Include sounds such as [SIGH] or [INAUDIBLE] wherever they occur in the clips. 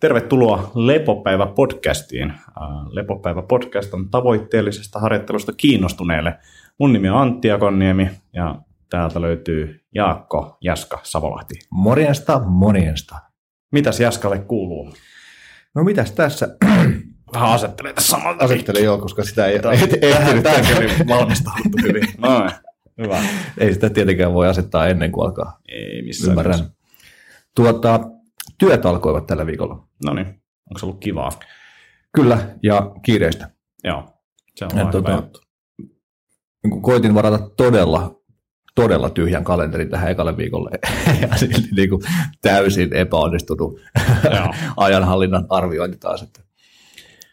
Tervetuloa Lepopäivä-podcastiin. Äh, Lepopäivä-podcast on tavoitteellisesta harjoittelusta kiinnostuneille. Mun nimi on Antti Akonniemi ja täältä löytyy Jaakko Jaska Savolahti. Morjesta, morjesta. Mitäs Jaskalle kuuluu? No mitäs tässä? [CLEARS THROAT] Vähän asettelee tässä samalta. Asettelin joo, koska sitä ei ehtinyt. Tämäkin oli valmistauduttu hyvin. Noin, hyvä. Ei sitä tietenkään voi asettaa ennen kuin alkaa. Ei missään. Ymmärrän. Tuota, työt alkoivat tällä viikolla. No niin, onko se ollut kivaa? Kyllä, ja kiireistä. Joo, se on hyvä tota. Niin koitin varata todella, todella tyhjän kalenterin tähän ekalle viikolle, [LAUGHS] ja silti niin kuin täysin epäonnistunut Joo. [LAUGHS] ajanhallinnan arviointi taas. Että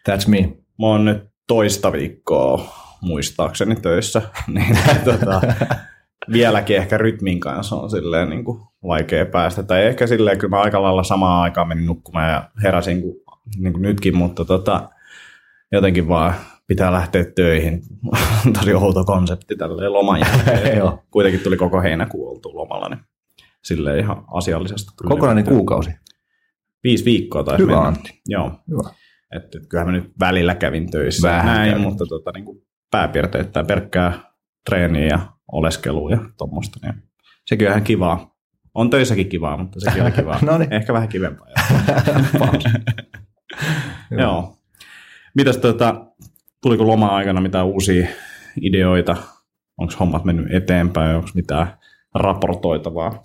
that's me. Mä oon nyt toista viikkoa muistaakseni töissä, [LAUGHS] niin tota, vieläkin ehkä rytmin kanssa on silleen niin kuin vaikea päästä. Tai ehkä silleen, kyllä mä aika lailla samaan aikaan menin nukkumaan ja heräsin kuin, niin kuin nytkin, mutta tota, jotenkin vaan pitää lähteä töihin. [LAUGHS] Tosi outo konsepti tälleen loman jälkeen. [LAUGHS] Joo. Kuitenkin tuli koko heinäkuu oltu lomalla, niin silleen ihan asiallisesti. tuli Kokonainen tehtyä. kuukausi. Viisi viikkoa taisi Hyvä, mennä. Antti. Joo. Hyvä. Että et kyllähän mä nyt välillä kävin töissä Vähän näin, kävin. mutta tota, niin kuin pääpiirteittäin pelkkää treeniä ja oleskelua ja tuommoista. Niin sekin on ihan kivaa. On töissäkin kivaa, mutta sekin on kivaa. [LAUGHS] No niin. Ehkä vähän kivempaa. Joo. [LAUGHS] Mitäs tota, tuliko loma-aikana mitään uusia ideoita? Onko hommat mennyt eteenpäin? Onko mitään raportoitavaa?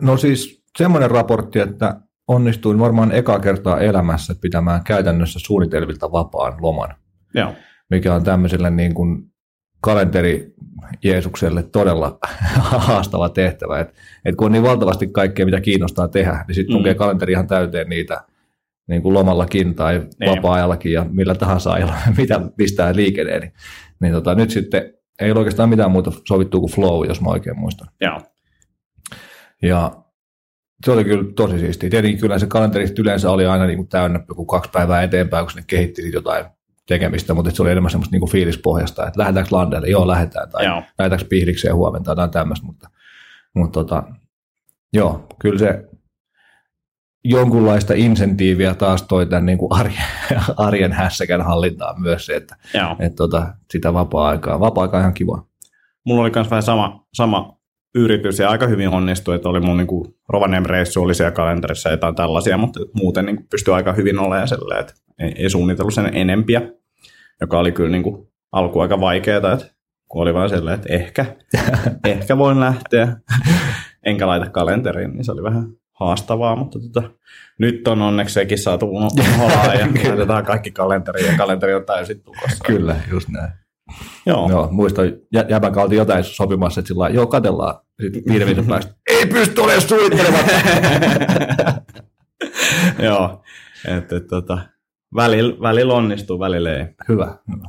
No siis semmoinen raportti, että onnistuin varmaan eka kertaa elämässä pitämään käytännössä suunnitelvilta vapaan loman, Joo. mikä on tämmöiselle niin kuin kalenteri Jeesukselle todella [LAUGHS] haastava tehtävä. Et, et kun on niin valtavasti kaikkea, mitä kiinnostaa tehdä, niin sitten Mm. lukee kalenteri ihan täyteen niitä niin kuin lomallakin tai Niin. vapaa-ajallakin ja millä tahansa ajalla, [LAUGHS] mitä pistää liikeneen. Niin, niin tota, nyt sitten ei ole oikeastaan mitään muuta sovittua kuin flow, jos mä oikein muistan. Joo. Ja se oli kyllä tosi siistiä. Tietenkin kyllä se kalenteri yleensä oli aina niin kuin täynnä joku kaksi päivää eteenpäin, kun sinne kehitti jotain tekemistä, mutta se oli enemmän semmoista niin kuin fiilispohjasta, että lähdetäänkö landelle, joo lähdetään, tai Joo. lähdetäänkö pihdikseen huomenna tai jotain tämmöistä, mutta, mutta tota, joo, kyllä se jonkunlaista insentiiviä taas toi tämän niin kuin arjen, [LAUGHS] arjen hässäkän hallintaan myös se, että, Joo. että tota, sitä vapaa-aikaa, on ihan kiva. mulla oli myös vähän sama, sama yritys ja aika hyvin onnistui, että oli mun niinku Rovaniemen reissu oli siellä kalenterissa ja jotain tällaisia, mutta muuten niinku pystyi aika hyvin olemaan silleen, että ei, ei suunnitellut sen enempiä, joka oli kyllä niinku alku aika vaikeaa, että kun oli vaan silleen, että ehkä, [LAUGHS] ehkä voin lähteä, enkä laita kalenteriin, niin se oli vähän haastavaa, mutta tota, nyt on onneksi sekin saatu unohtaa [LAUGHS] ja laitetaan kaikki kalenteriin ja kalenteri on täysin tukossa. Kyllä, just näin. Joo. Joo, muistan, jä- jäbän kanssa oltiin jotain sopimassa, että sillä joo, katellaan. Sitten viiden minuutin päästä, ei pysty olemaan suunnittelematta. [LAUGHS] Joo, että et, tota, välillä, välillä onnistuu, välillä ei. hyvä, hyvä.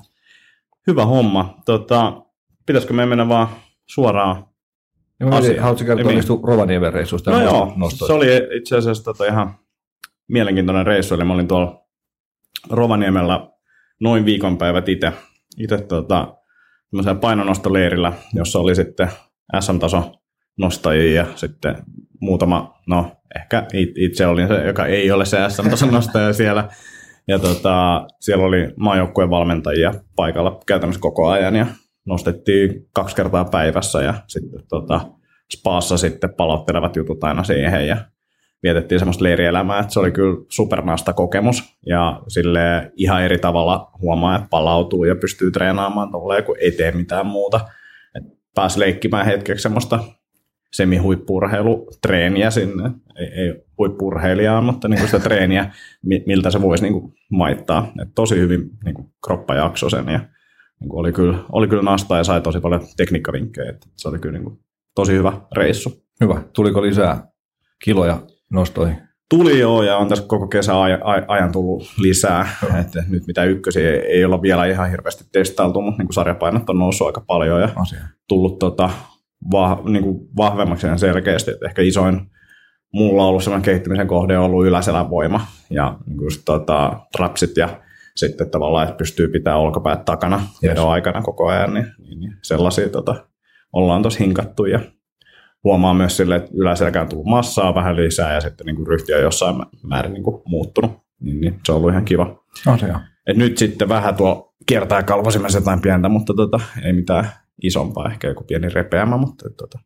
Hyvä homma. Tota, pitäisikö me mennä vaan suoraan? Ja mä Asia. mietin, Haluatko kertoa Niin. niistä Rovaniemen reissuista? No joo, nostoista? se oli itse asiassa tota ihan mielenkiintoinen reissu, eli mä olin tuolla Rovaniemellä noin viikonpäivät itse, itse tota, painonostoleirillä, jossa oli sitten SM-taso nostajia ja sitten muutama, no ehkä it- itse olin se, joka ei ole se SM-tason nostaja siellä. Ja tota, siellä oli maajoukkueen valmentajia paikalla käytännössä koko ajan ja nostettiin kaksi kertaa päivässä ja sitten tota, spaassa sitten palottelevat jutut aina siihen ja vietettiin semmoista leirielämää, että se oli kyllä supernasta kokemus ja sille ihan eri tavalla huomaa, että palautuu ja pystyy treenaamaan tolleen, kun ei tee mitään muuta. Et pääsi leikkimään hetkeksi semmoista semi-huippurheilutreeniä sinne, ei, ei huippurheilijaa, mutta niin sitä treeniä, mi- miltä se voisi niin kuin maittaa. Et tosi hyvin niin kuin kroppa jaksoi sen ja niin kuin oli, kyllä, oli kyllä nastaa ja sai tosi paljon tekniikkavinkkejä. Et se oli kyllä niin kuin tosi hyvä reissu. Hyvä. Tuliko lisää kiloja nostoihin? Tuli joo, ja on tässä koko kesä ajan, ajan tullut lisää. Että nyt mitä ykkösiä ei, ei olla vielä ihan hirveästi testailtu, mutta niin kuin sarjapainot on noussut aika paljon ja Asia. tullut tota, vah, niin kuin vahvemmaksi ihan selkeästi. Että ehkä isoin mulla on ollut sellainen kehittymisen kohde on ollut yläselän voima ja just, tota, trapsit ja sitten tavallaan, että pystyy pitämään olkapäät takana Yes. aikana koko ajan, niin, niin, niin sellaisia tota, ollaan tuossa hinkattu ja huomaa myös sille, että yläselkään on tullut massaa vähän lisää ja sitten niin kuin ryhti on jossain mä- määrin niin kuin muuttunut niin, niin se on ollut ihan kiva. On se joo. Et nyt sitten vähän tuo kiertää kalvosimessa jotain pientä, mutta tota, ei mitään isompaa, ehkä joku pieni repeämä, mutta tota,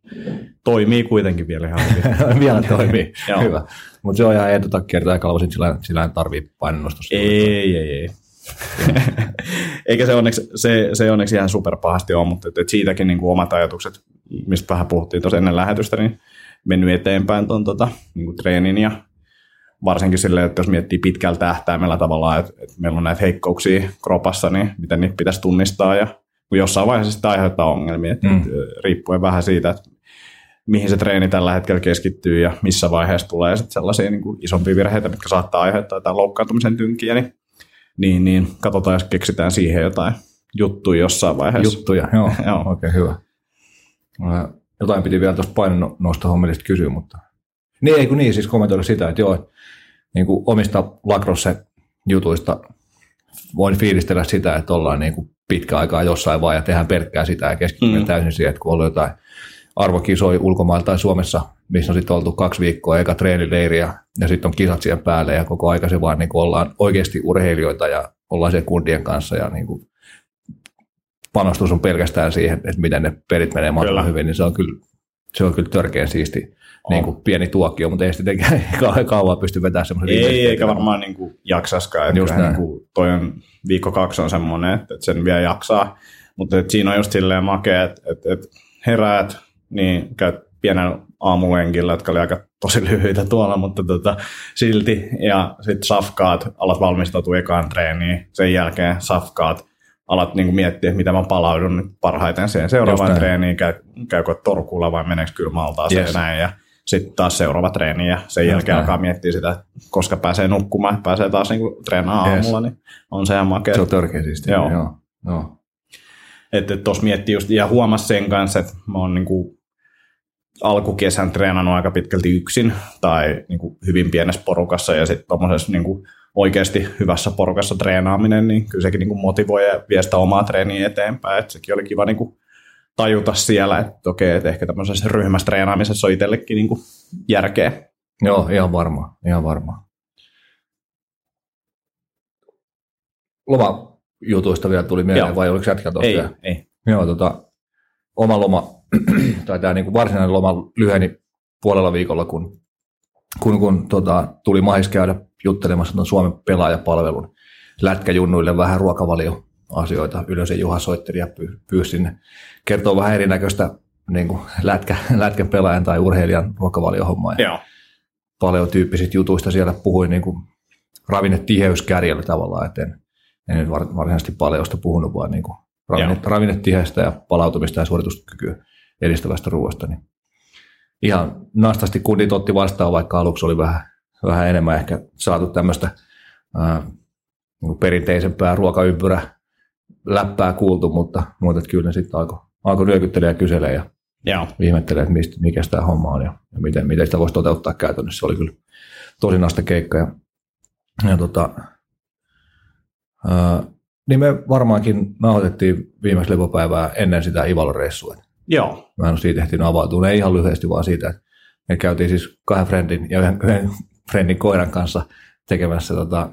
toimii kuitenkin vielä ihan hyvin. [LAUGHS] Vielä toimii. Joo. Hyvä. Mutta se on ihan etuta kertaa ja kalvosin, sillä, sillä ei tarvii painonnostosta. ei, ei, ei. [LAUGHS] Eikä se onneksi, se, se onneksi ihan superpahasti ole, mutta et, et siitäkin niin kuin omat ajatukset, mistä vähän puhuttiin tuossa ennen lähetystä, niin mennyt eteenpäin tuon tota, niin kuin treenin ja varsinkin silleen, että jos miettii pitkällä tähtäimellä tavallaan, että, että meillä on näitä heikkouksia kropassa, niin miten niitä pitäisi tunnistaa ja kun jossain vaiheessa sitä aiheuttaa ongelmia, että, Mm. riippuen vähän siitä, että mihin se treeni tällä hetkellä keskittyy ja missä vaiheessa tulee sit sellaisia niin kuin isompia virheitä, mitkä saattaa aiheuttaa jotain loukkaantumisen tynkiä, niin, niin, niin katsotaan, jos keksitään siihen jotain juttuja jossain vaiheessa. Juttuja, joo. [LAUGHS] Joo. Oikein hyvä. Jotain piti vielä tuosta painonnostohommelista kysyä, mutta... Niin, ei kun niin, siis kommentoida sitä, että joo, niin kuin omista lacrosse-jutuista voin fiilistellä sitä, että ollaan niin kuin pitkä aikaa jossain vaan ja tehdään pelkkää sitä ja keskitymme Mm. täysin siihen, että kun on jotain arvokisoja ulkomailla tai Suomessa, missä on sitten oltu kaksi viikkoa eka treenileiri ja, ja sitten on kisat siihen päälle ja koko aika se vaan niin kuin ollaan oikeasti urheilijoita ja ollaan siellä kundien kanssa ja niin kuin panostus on pelkästään siihen, että miten ne pelit menee mahdollisimman hyvin, niin se on kyllä, se on kyllä törkeän siisti On. niin kuin pieni tuokio, mutta ei tietenkään [LAUGHS] kau- kauan pysty vetämään semmoisen Ei, eikä varmaan niin kuin jaksaskaan. Just niin kuin toi on, viikko kaksi on semmoinen, että, sen vielä jaksaa. Mutta että siinä on just silleen makea, että, että, heräät, niin käyt pienen aamulenkillä, jotka oli aika tosi lyhyitä tuolla, mutta tota, silti. Ja sitten safkaat, alat valmistautua ekaan treeniin, sen jälkeen safkaat, alat niinku miettiä, mitä mä palaudun nyt parhaiten siihen seuraavaan treeniin, käy, käykö torkulla vai meneekö kyllä maltaaseen yes. näin. Ja sitten taas seuraava treeni ja sen Just jälkeen näin. alkaa miettiä sitä, koska pääsee nukkumaan, että pääsee taas niinku treenaamaan Yes. aamulla, niin on se ihan makea. Se on törkeä siisti. Joo. Joo. Joo. Että tuossa miettii just, ja huomas sen kanssa, että mä oon niinku alkukesän treenannut aika pitkälti yksin tai niinku hyvin pienessä porukassa ja sitten tuommoisessa niinku oikeasti hyvässä porukassa treenaaminen, niin kyllä sekin niinku motivoi ja vie sitä omaa treeniä eteenpäin. Et sekin oli kiva niinku tajuta siellä, että okei, että ehkä tämmöisessä ryhmässä treenaamisessa on itsellekin niinku järkeä. Joo, ihan varmaan, ihan varmaan. Lomajutuista vielä tuli mieleen, Joo. vai oliko jätkä tuosta? Ei, vielä? ei. Joo, tota, oma loma, [CLEARS THROAT] tai tämä niinku varsinainen loma lyheni puolella viikolla, kun, kun, kun tota, tuli mahis käydä juttelemassa tuon Suomen pelaajapalvelun lätkäjunnuille vähän ruokavalioasioita. Ylösen Juha soitteli ja py, pyysi sinne kertoo vähän erinäköistä niin kuin lätkä, [LAUGHS] lätkän pelaajan tai urheilijan ruokavaliohommaa. Ja Joo, paljon tyyppisistä jutuista siellä puhuin niin kuin ravinnetiheyskärjellä tavallaan, että en, en nyt var- varsinaisesti paljosta puhunut, vaan niin kuin ravinne, Joo. ravinnetiheästä ja palautumista ja suorituskykyä edistävästä ruoasta. Niin ihan nastasti kundit otti vastaan, vaikka aluksi oli vähän, vähän enemmän ehkä saatu tämmöistä ää, niin perinteisempää ruokaympyrä läppää kuultu, mutta, mutta kyllä ne sitten alkoi alko nyökyttelemään ja kyselee ja joo. ihmettelee, että mistä, mikä tämä homma on ja, ja miten, miten sitä voisi toteuttaa käytännössä. Se oli kyllä tosi nasta keikka. Ja, ja tota, ää, niin me varmaankin nauhoitettiin viimeistä lepopäivää ennen sitä Ivalo-reissua. Joo, Mä en siitä ehtinyt avautua. Ei ihan lyhyesti, vaan siitä, että me käytiin siis kahden friendin ja yhden, yhden friendin koiran kanssa tekemässä tota,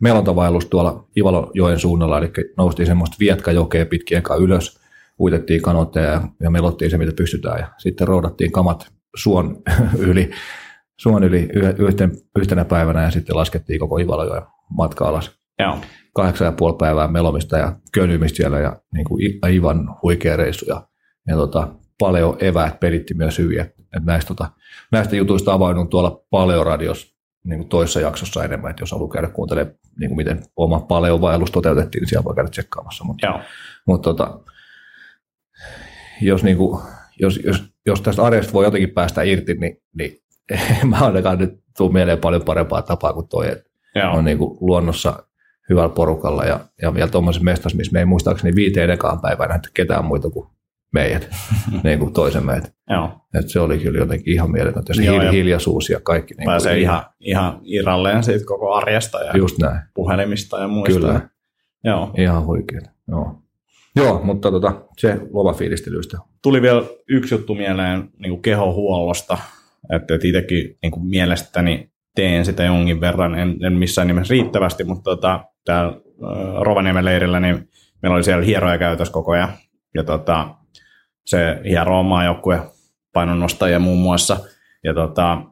melontavaellus tuolla Ivalojoen suunnalla, eli noustiin semmoista Vietkajokea pitkin eka ylös, uitettiin kanotteja ja, ja melottiin se, mitä pystytään, ja sitten roudattiin kamat suon [LAUGHS] yli, suon yli yh- yhten, yhtenä päivänä, ja sitten laskettiin koko Ivalojoen matka alas. joo. Kahdeksan ja puoli päivää melomista ja könymistä siellä, ja niin kuin aivan huikea reissu, ja, ja tota, paljon eväät pelitti myös hyviä. Et näistä, tota, näistä jutuista avaudun tuolla paljon radios niin kuin toisessa jaksossa enemmän, että jos haluaa käydä kuuntelemaan, niin kuin miten oma paleovaellus toteutettiin, niin siellä voi käydä tsekkaamassa. Mutta, Joo, mutta tota, jos, niin kuin, jos, jos, jos tästä arjesta voi jotenkin päästä irti, niin, niin [LAUGHS] mä ainakaan nyt tuu mieleen paljon parempaa tapaa kuin toi, että joo. on niin kuin luonnossa hyvällä porukalla ja, ja vielä tuommoisessa mestassa, missä me ei muistaakseni viiteen ekaan päivänä nähty ketään muita kuin meidät, [LAUGHS] niin kuin toisemme. Et, joo. et se oli kyllä jotenkin ihan mieletöntä. Se Joo, hil, ja hiljaisuus ja kaikki. Niin Pääsee kuin ihan, ihan irralleen siitä koko arjesta ja Just näin, puhelimista ja muista. kyllä. Joo. Ihan huikeeta. Joo. Joo, mutta tota, se lomafiilistelystä. Tuli vielä yksi juttu mieleen niin kuin kehohuollosta, että, että itsekin niin kuin mielestäni teen sitä jonkin verran, en, en missään nimessä riittävästi, mutta tota, täällä Rovaniemen leirillä niin meillä oli siellä hieroja käytössä koko ajan. Ja tota, se hiero omaa joukkue painonnostajia muun muassa. Ja tota,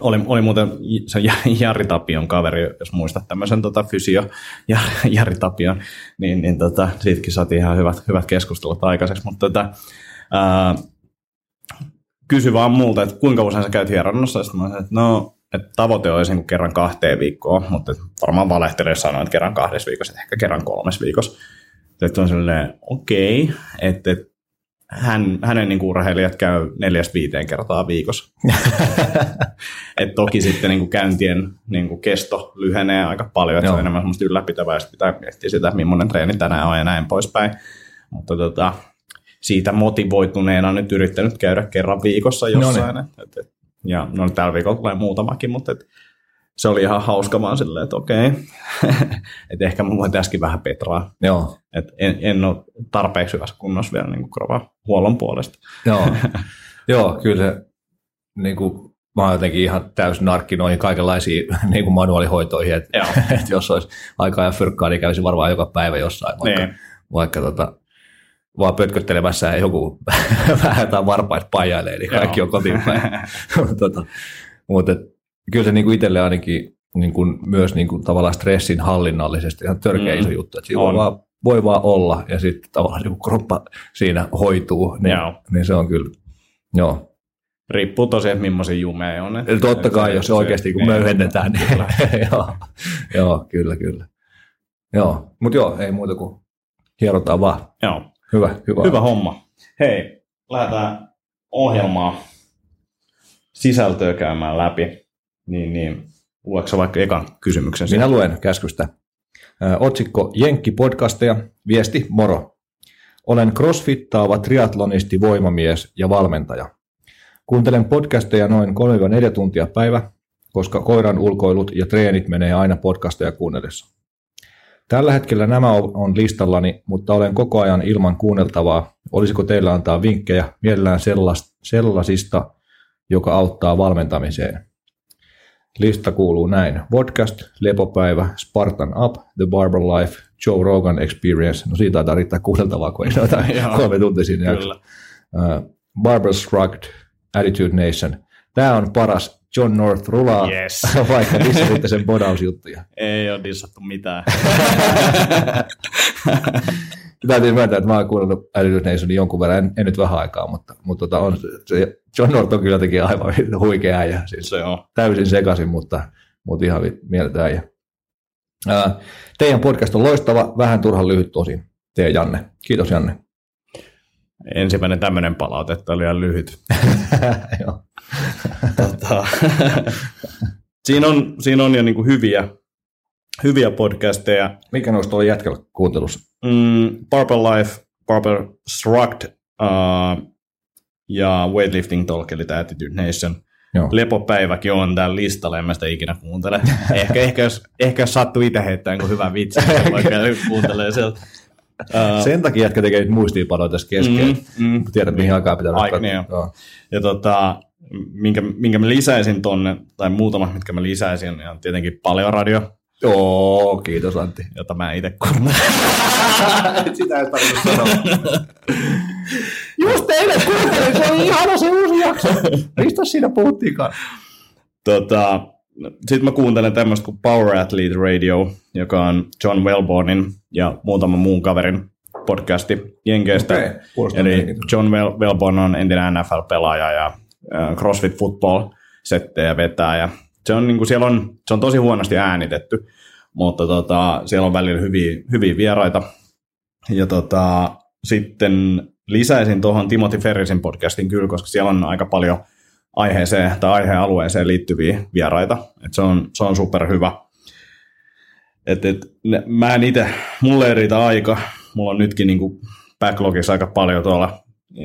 oli, oli muuten se Jari Tapion kaveri, jos muistat tämmöisen tota, fysio Jari, Jari Tapion, niin, niin tota, siitäkin saatiin ihan hyvät, hyvät keskustelut aikaiseksi. Mutta tota, ää, kysy vaan multa, että kuinka usein sä käyt hieronnassa. Sitten mä sanoin, että no, että tavoite olisi niin kerran kahteen viikkoon, mutta varmaan valehtelee sanoa, että kerran kahdessa viikossa, ehkä kerran kolmes viikossa. Sitten on silleen, okei, okay, että, että hän, hänen niin kuin urheilijat käy neljästä viiteen kertaa viikossa. [LAUGHS] Et toki sitten niin kuin käyntien niin kuin kesto lyhenee aika paljon, että se on enemmän semmoista ylläpitävää, ja pitää miettiä sitä, millainen treeni tänään on ja näin poispäin. Mutta tota, siitä motivoituneena nyt yrittänyt käydä kerran viikossa jossain. No niin. et, et, ja no tällä viikolla tulee muutamakin, mutta et, se oli ihan hauska vaan silleen, että okei, [LAUGHS] että ehkä mä voin tässäkin vähän petraa. Joo. Et en, en ole tarpeeksi hyvässä kunnossa vielä niin huollon puolesta. Joo, [LAUGHS] Joo kyllä se, niin kuin, mä oon jotenkin ihan täysin narkki noihin kaikenlaisiin [LAUGHS] niin kuin manuaalihoitoihin, että et jos olisi aikaa ja fyrkkaa, niin kävisi varmaan joka päivä jossain, vaikka, niin. vaikka tota, vaan pötköttelemässä ja joku vähän jotain varpaita pajailee, niin kaikki Joo. on kotiin päin. tota, mutta kyllä se niin kuin itselle ainakin niin kuin, myös niin kuin, tavallaan stressin hallinnallisesti ihan törkeä mm. iso juttu, että voi vaan, voi vaan olla ja sitten tavallaan niin kroppa siinä hoituu, niin, niin se on kyllä, joo. Riippuu tosiaan, että millaisia jumeja on. Eli totta kai, jos se oikeasti kun möyhennetään, niin [LAUGHS] joo, joo, kyllä, kyllä. Joo, mutta joo, ei muuta kuin hierotaan vaan. Joo. Hyvä, hyvä. Hyvä homma. Hei, lähdetään ohjelmaa sisältöä käymään läpi niin, niin luetko vaikka ekan kysymyksen? Minä luen käskystä. Otsikko Jenkki-podcasteja, viesti moro. Olen crossfittaava triatlonisti, voimamies ja valmentaja. Kuuntelen podcasteja noin 3-4 tuntia päivä, koska koiran ulkoilut ja treenit menee aina podcasteja kuunnellessa. Tällä hetkellä nämä on listallani, mutta olen koko ajan ilman kuunneltavaa. Olisiko teillä antaa vinkkejä mielellään sellaisista, joka auttaa valmentamiseen? Lista kuuluu näin. Podcast, Lepopäivä, Spartan Up, The Barber Life, Joe Rogan Experience. No siitä taitaa riittää kuunneltavaa, kun ei noita [LAUGHS] kolme tuntia siinä Uh, Barber Shrugged, Attitude Nation. Tämä on paras. John North rulaa, yes. [LAUGHS] vaikka dissasitte sen bodausjuttuja. Ei ole dissattu mitään. [LAUGHS] Täytyy myöntää, että mä oon kuunnellut Attitude Nationin jonkun verran, en, en nyt vähän aikaa, mutta, mutta tota on, se, John North on kyllä jotenkin aivan [LAUGHS] huikea äijä. Siis se on. Täysin sekaisin, mutta, mutta ihan mieltä äijä. Ää, teidän podcast on loistava, vähän turhan lyhyt tosi. Te Janne. Kiitos Janne. Ensimmäinen tämmöinen palaute, että oli ihan lyhyt. [LAUGHS] tota, [LAUGHS] siinä, on, siinä on jo niin hyviä, hyviä podcasteja. Mikä noista oli jätkällä kuuntelussa? Mm, Barber Life, Barber Shrugged uh, ja Weightlifting Talk, eli tämä Attitude Nation. Joo. Lepopäiväkin on täällä listalla, en mä sitä ikinä kuuntele. [LAUGHS] ehkä, ehkä, jos, ehkä jos sattuu itse heittämään kun hyvä vitsi, niin [LAUGHS] kuuntelee sieltä. Uh, Sen takia, että tekee nyt muistiinpanoja tässä kesken, mm, mm, tiedät mihin aikaa pitää Aik, niin Ja tota, minkä, minkä mä lisäisin tonne, tai muutamat, mitkä mä lisäisin, niin on tietenkin paljon radio. Joo, kiitos Antti. Jota mä itse kuuntelen. [LAUGHS] Sitä ei tarvitse sanoa. Just teille kuuntelin, se oli ihana se uusi jakso. Mistä siinä puhuttiinkaan? Tota, sitten mä kuuntelen tämmöistä kuin Power Athlete Radio, joka on John Wellbornin ja muutaman muun kaverin podcasti Jenkeistä. Okay. Eli John Wellborn on entinen NFL-pelaaja ja CrossFit Football settejä vetää. Ja se on, niin kuin, siellä on, se on tosi huonosti äänitetty, mutta tota, siellä on välillä hyviä, hyviä vieraita. Ja tota, sitten lisäisin tuohon Timothy Ferrisin podcastin kyllä, koska siellä on aika paljon aiheeseen tai aihealueeseen liittyviä vieraita. Et se, on, se on superhyvä. Et, et, ne, mä en itse, mulle ei riitä aika. Mulla on nytkin niinku backlogissa aika paljon tuolla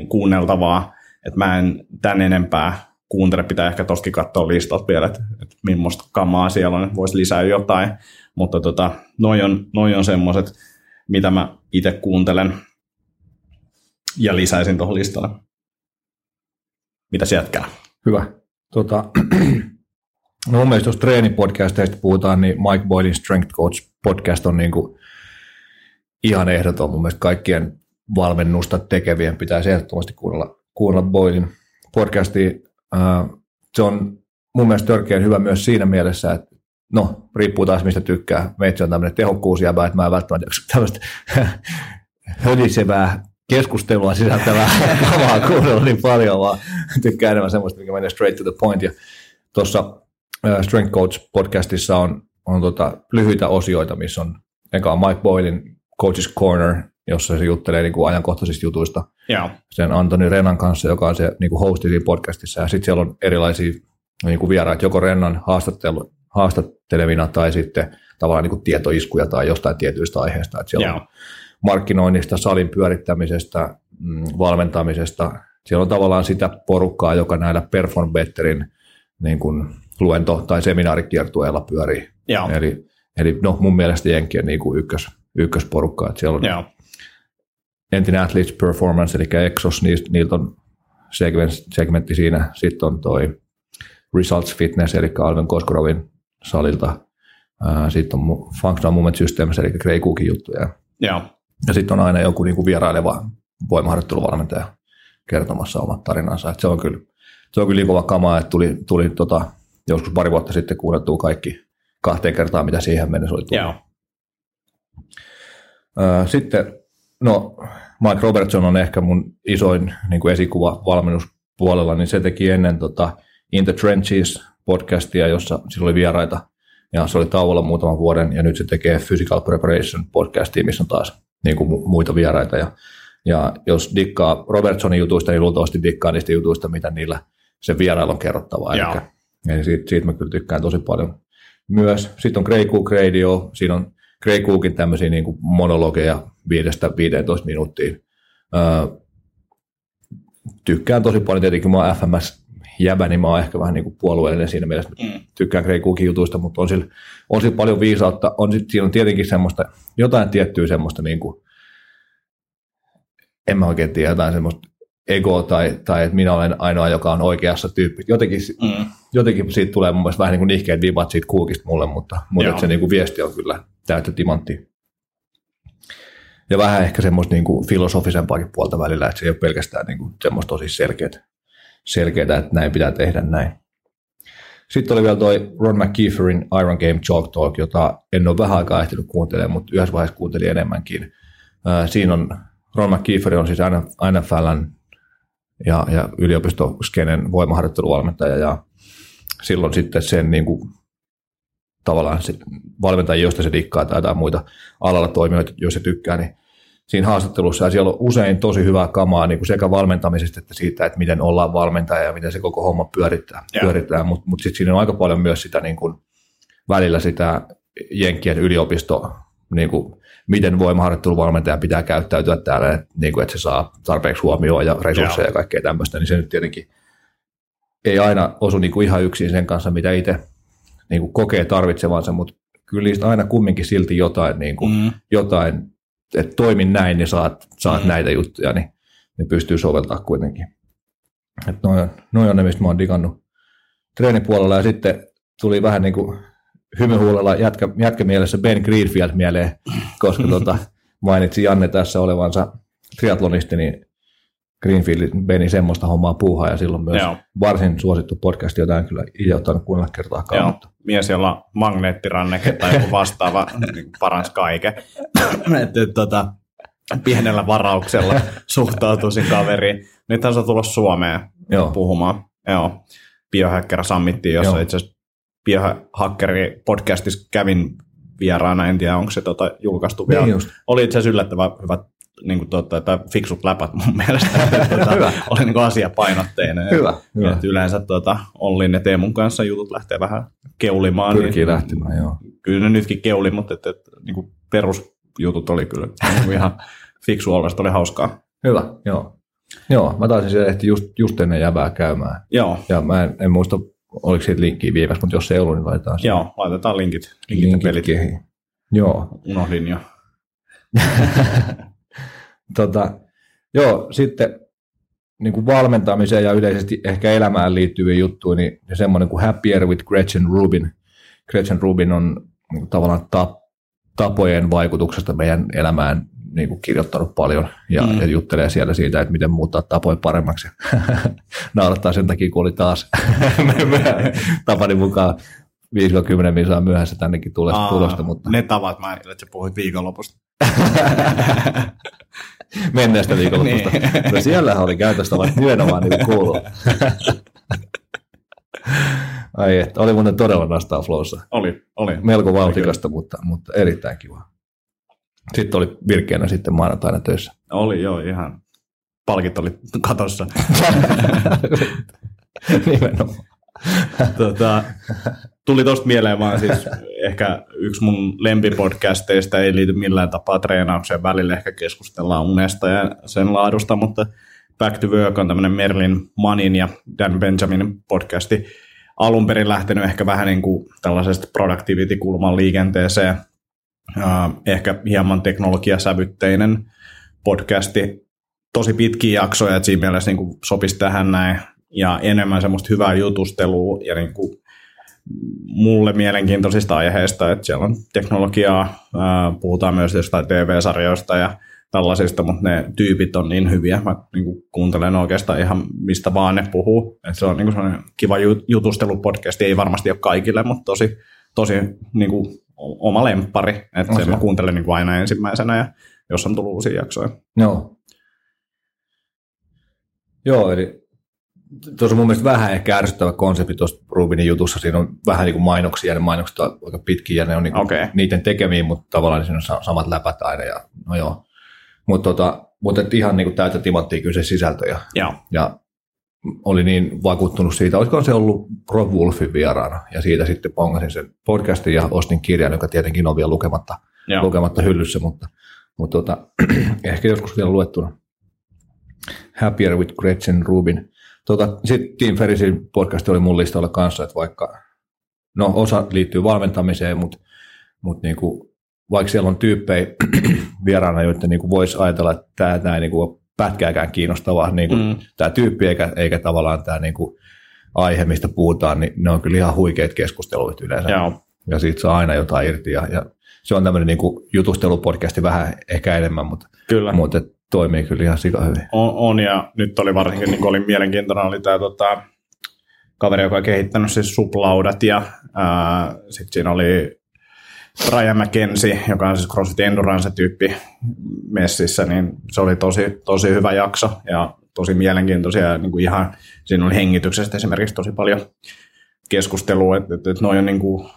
kuunneltavaa, että mä en tän enempää kuuntele, pitää ehkä tostakin katsoa listat vielä, että, että millaista kamaa siellä on, voisi lisää jotain, mutta tota, noi on, noi on semmoiset, mitä mä itse kuuntelen ja lisäisin tuohon listalle. Mitä käy? Hyvä. Tota, [CLEARS THROAT] No mun mielestä jos treenipodcasteista puhutaan, niin Mike Boylin Strength Coach podcast on niin kuin ihan ehdoton. Mun mielestä kaikkien valmennusta tekevien pitäisi ehdottomasti kuunnella, kuunnella Boylin podcastia. Se on mun mielestä törkeän hyvä myös siinä mielessä, että no, riippuu taas mistä tykkää. Meitsi on tämmöinen tehokkuusjäbä, että mä en välttämättä tämmöistä [LAUGHS] hölisevää keskustelua sisältävää [LAUGHS] kamaa kuunnella niin paljon, vaan tykkää enemmän semmoista, mikä menee straight to the point. Ja tuossa uh, Strength Coach podcastissa on, on tota, lyhyitä osioita, missä on eka on Mike Boylin Coach's Corner, jossa se juttelee niin kuin ajankohtaisista jutuista. Joo. Sen Antoni Renan kanssa, joka on se niin kuin hosti siinä podcastissa. Ja sitten siellä on erilaisia niin kuin vieraita, joko Rennan haastattelu, haastattelevina tai sitten tavallaan niin kuin tietoiskuja tai jostain tietyistä aiheista. Että siellä Joo. on markkinoinnista, salin pyörittämisestä, mm, valmentamisesta. Siellä on tavallaan sitä porukkaa, joka näillä Perform Betterin niin kuin luento- tai seminaarikiertueella pyörii. Joo. Eli, eli no, mun mielestä Jenkkien niin kuin ykkös, ykkösporukka. Että siellä on Joo. Entinen Athletes Performance, eli Exos, niistä, niiltä on segment, segmentti siinä. Sitten on toi Results Fitness, eli Alven Koskorovin salilta. Sitten on Functional Movement Systems, eli Grey Cookin juttuja. Joo. Ja sitten on aina joku niin kuin vieraileva voimaharjoitteluvalmentaja kertomassa omat tarinansa. Et se on kyllä, se on kyllä niin kova kamaa, että tuli, tuli tota, joskus pari vuotta sitten kuunneltua kaikki kahteen kertaan, mitä siihen mennessä oli tullut. Joo. Ää, Sitten, no Mike Robertson on ehkä mun isoin niin kuin esikuva valmennuspuolella, niin se teki ennen tota In the Trenches podcastia, jossa sillä oli vieraita, ja se oli tauolla muutaman vuoden, ja nyt se tekee Physical Preparation podcastia, missä on taas niin kuin mu- muita vieraita, ja, ja jos dikkaa Robertsonin jutuista, niin luultavasti dikkaa niistä jutuista, mitä niillä se vierailu on kerrottavaa, eli, eli siitä, siitä mä kyllä tykkään tosi paljon myös. Sitten on Grey Cook Radio, siinä on Grey Cookin tämmöisiä niin kuin monologeja 5-15 minuuttia. Öö, tykkään tosi paljon, tietenkin mä oon FMS jäbä, niin mä oon ehkä vähän niin kuin puolueellinen siinä mielessä, Mm. tykkään Grey Cookin jutuista, mutta on sillä, on sillä paljon viisautta. On sit, siinä on tietenkin semmoista, jotain tiettyä semmoista, niin kuin, en mä oikein tiedä, jotain semmoista egoa tai, tai että minä olen ainoa, joka on oikeassa tyyppi. Jotenkin, Mm. jotenkin siitä tulee mun mielestä vähän niin kuin nihkeät vibat siitä kuukista mulle, mutta, mutta se niin kuin viesti on kyllä täyttä timanttia. Ja vähän ehkä semmoista niin kuin filosofisempaakin puolta välillä, että se ei ole pelkästään niin kuin semmoista tosi selkeät, selkeää, että näin pitää tehdä näin. Sitten oli vielä toi Ron McKeeferin Iron Game Chalk Talk, jota en ole vähän aikaa ehtinyt kuuntelemaan, mutta yhdessä vaiheessa kuuntelin enemmänkin. Ää, Siinä on, Ron McKeefer on siis NFLn ja, ja yliopistoskenen voimaharjoitteluvalmentaja ja silloin sitten sen niin kuin, tavallaan se valmentajia, joista se dikkaa tai jotain muita alalla toimijoita, jos se tykkää, niin siinä haastattelussa ja siellä on usein tosi hyvää kamaa niin kuin sekä valmentamisesta että siitä, että miten ollaan valmentaja ja miten se koko homma pyörittää, Joo. pyörittää. mutta mut sitten siinä on aika paljon myös sitä niin kuin, välillä sitä Jenkkien yliopisto, niin kuin, miten voimaharjoitteluvalmentaja pitää käyttäytyä täällä, että, niin kuin, että se saa tarpeeksi huomioon ja resursseja Joo. ja kaikkea tämmöistä, niin se nyt tietenkin ei aina osu niin kuin ihan yksin sen kanssa, mitä itse niin kuin kokee tarvitsevansa, mutta kyllä niistä aina kumminkin silti jotain, niin kuin, Mm. jotain että toimin näin, niin saat, saat Mm. näitä juttuja, niin ne pystyy soveltaa kuitenkin. Että noin, on- noi on ne, mistä mä oon digannut treenipuolella, ja sitten tuli vähän niin kuin hymyhuulella jätkä, jätkämielessä Ben Greenfield mieleen, koska [LAUGHS] tota, mainitsi Janne tässä olevansa triatlonisti, niin Greenfield Beni semmoista hommaa puuhaa, ja silloin myös Joo. varsin suosittu podcast, jota en kyllä itse ottanut kuunnella kertaakaan. Joo, Mutta, mies, jolla magneettiranneke tai joku vastaava [LAUGHS] niin paransi kaiken. [LAUGHS] et, tota, pienellä varauksella suhtautuisin kaveriin. Nythän se on tullut Suomeen joo, puhumaan. Joo, Biohacker Summittiin, jossa Joo. itse asiassa Biohackeri podcastissa kävin vieraana, en tiedä onko se tota, julkaistu vielä. niin just. Oli itse asiassa yllättävän hyvät niin kuin totta, että fiksut läpät mun [LAUGHS] mielestä. [LAUGHS] Että, tota, Hyvä. oli niin kuin asiapainotteinen. [LAUGHS] Hyvä, hyvä. Et yleensä tota, Ollin ja Teemun kanssa jutut lähtee vähän keulimaan. Pyrkii niin, lähtemään, joo. Kyllä ne nytkin keuli, mutta et, et, niin kuin perusjutut oli kyllä niin ihan fiksu olla, oli hauskaa. Hyvä, joo. Joo, mä taisin siellä ehti just, just ennen jävää käymään. Joo, Ja mä en, en muista, oliko siitä linkkiä viimeksi, mutta jos ei ollut, niin laitetaan se joo, laitetaan linkit, linkit, linkit pelit. kehiin. Joo. Unohdin jo. Tota, joo, sitten niin kuin valmentamiseen ja yleisesti ehkä elämään liittyviä juttuja, niin semmoinen kuin Happier with Gretchen Rubin. Gretchen Rubin on niin tavallaan tap, tapojen vaikutuksesta meidän elämään niin kuin kirjoittanut paljon ja, mm. ja juttelee siellä siitä, että miten muuttaa tapoja paremmaksi. [LAUGHS] Naurattaa sen takia, kun oli taas [LAUGHS] tapani mukaan 5-10 minuuttia myöhässä tännekin tulosta. tulosta mutta... Ne tavat, mä ajattelin, että sä puhuit viikonlopusta. [LAUGHS] Menneestä viikonlopusta. niin. Mutta siellä oli käytöstä vaikka nimenomaan niin kuuluu. Ai että, oli muuten todella nastaa flowssa. Oli, oli. Melko vauhtikasta, mutta, mutta erittäin kiva. Sitten oli virkeänä sitten maanantaina töissä. Oli joo, ihan. Palkit oli katossa. [LAUGHS] Nimenomaan. tota, tuli tosta mieleen vaan siis [LAUGHS] ehkä yksi mun lempipodcasteista ei liity millään tapaa treenaukseen. Välillä ehkä keskustellaan unesta ja sen laadusta, mutta Back to Work on tämmöinen Merlin Manin ja Dan Benjaminin podcasti. Alun perin lähtenyt ehkä vähän niin kuin tällaisesta productivity-kulman liikenteeseen. Ehkä hieman teknologiasävytteinen podcasti. Tosi pitkiä jaksoja, että siinä mielessä niin kuin sopisi tähän näin. Ja enemmän semmoista hyvää jutustelua ja niin kuin mulle mielenkiintoisista aiheista, että siellä on teknologiaa, puhutaan myös jostain TV-sarjoista ja tällaisista, mutta ne tyypit on niin hyviä. Mä niin kuin kuuntelen oikeastaan ihan mistä vaan ne puhuu. Et se on niin kuin kiva jutustelupodcast, ei varmasti ole kaikille, mutta tosi, tosi niin kuin oma lemppari. Että sen mä kuuntelen niin kuin aina ensimmäisenä ja jos on tullut uusia jaksoja. Joo. Joo, eli tuossa on mun mielestä vähän ehkä ärsyttävä konsepti tuossa Rubinin jutussa. Siinä on vähän niin kuin mainoksia, ja ne mainokset on aika pitkiä, ja ne on niin okay. niiden tekemiä, mutta tavallaan siinä on samat läpät aina. Ja, no joo. Mutta tota, mutta ihan niin kuin täyttä timanttia kyllä se sisältö. Ja, joo. ja oli niin vakuuttunut siitä, olisiko se ollut Rob Wolfin vieraana, ja siitä sitten pongasin sen podcastin ja ostin kirjan, joka tietenkin on vielä lukematta, lukematta hyllyssä, mutta, mutta tota, [CLEARS THROAT] ehkä joskus vielä luettuna. Happier with Gretchen Rubin. Tota, Sitten Team Ferrisin podcast oli mun listalla kanssa, että vaikka, no osa liittyy valmentamiseen, mutta, mutta niin kuin, vaikka siellä on tyyppejä [CLEARS THROAT] vieraana, joiden niin voisi ajatella, että tämä, tämä ei niin kuin pätkääkään kiinnostavaa, niin kuin, mm. tämä tyyppi eikä, eikä tavallaan tämä niin kuin, aihe, mistä puhutaan, niin ne on kyllä ihan huikeat keskusteluit yleensä. Joo. Ja siitä saa aina jotain irti. Ja, ja se on tämmöinen niin jutustelupodcasti vähän ehkä enemmän, mutta, kyllä. mutta toimii kyllä ihan sika hyvin. On, on ja nyt oli varsinkin, niin oli mielenkiintoinen, oli tämä tota, kaveri, joka on kehittänyt siis suplaudat ja sitten siinä oli Brian McKenzie, joka on siis CrossFit Endurance-tyyppi messissä, niin se oli tosi, tosi hyvä jakso ja tosi mielenkiintoisia. Niin kuin ihan, siinä oli hengityksestä esimerkiksi tosi paljon keskustelua, että, että, että noin on niin kuin,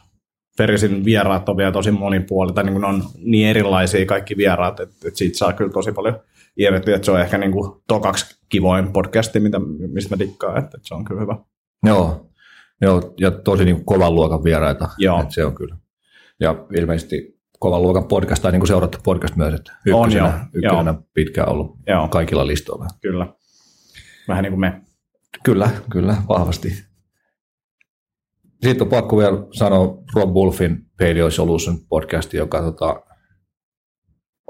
Ferisin vieraat on vielä tosi monipuolita, niin kuin ne on niin erilaisia kaikki vieraat, että, että siitä saa kyllä tosi paljon irti, että se on ehkä niin kuin tokaksi kivoin podcasti, mitä, mistä mä dikkaan, että, että se on kyllä hyvä. Joo, Joo ja tosi niin kuin kovan luokan vieraita, Joo. Että se on kyllä. Ja ilmeisesti kovan luokan podcast, tai niin kuin seurattu podcast myös, että ykkösenä, on, ykkösenä joo. pitkään ollut joo. kaikilla listoilla. Kyllä, vähän niin kuin me. Kyllä, kyllä, vahvasti. Sitten on pakko vielä sanoa Rob Wolfin Paleo Solution podcasti, joka tota,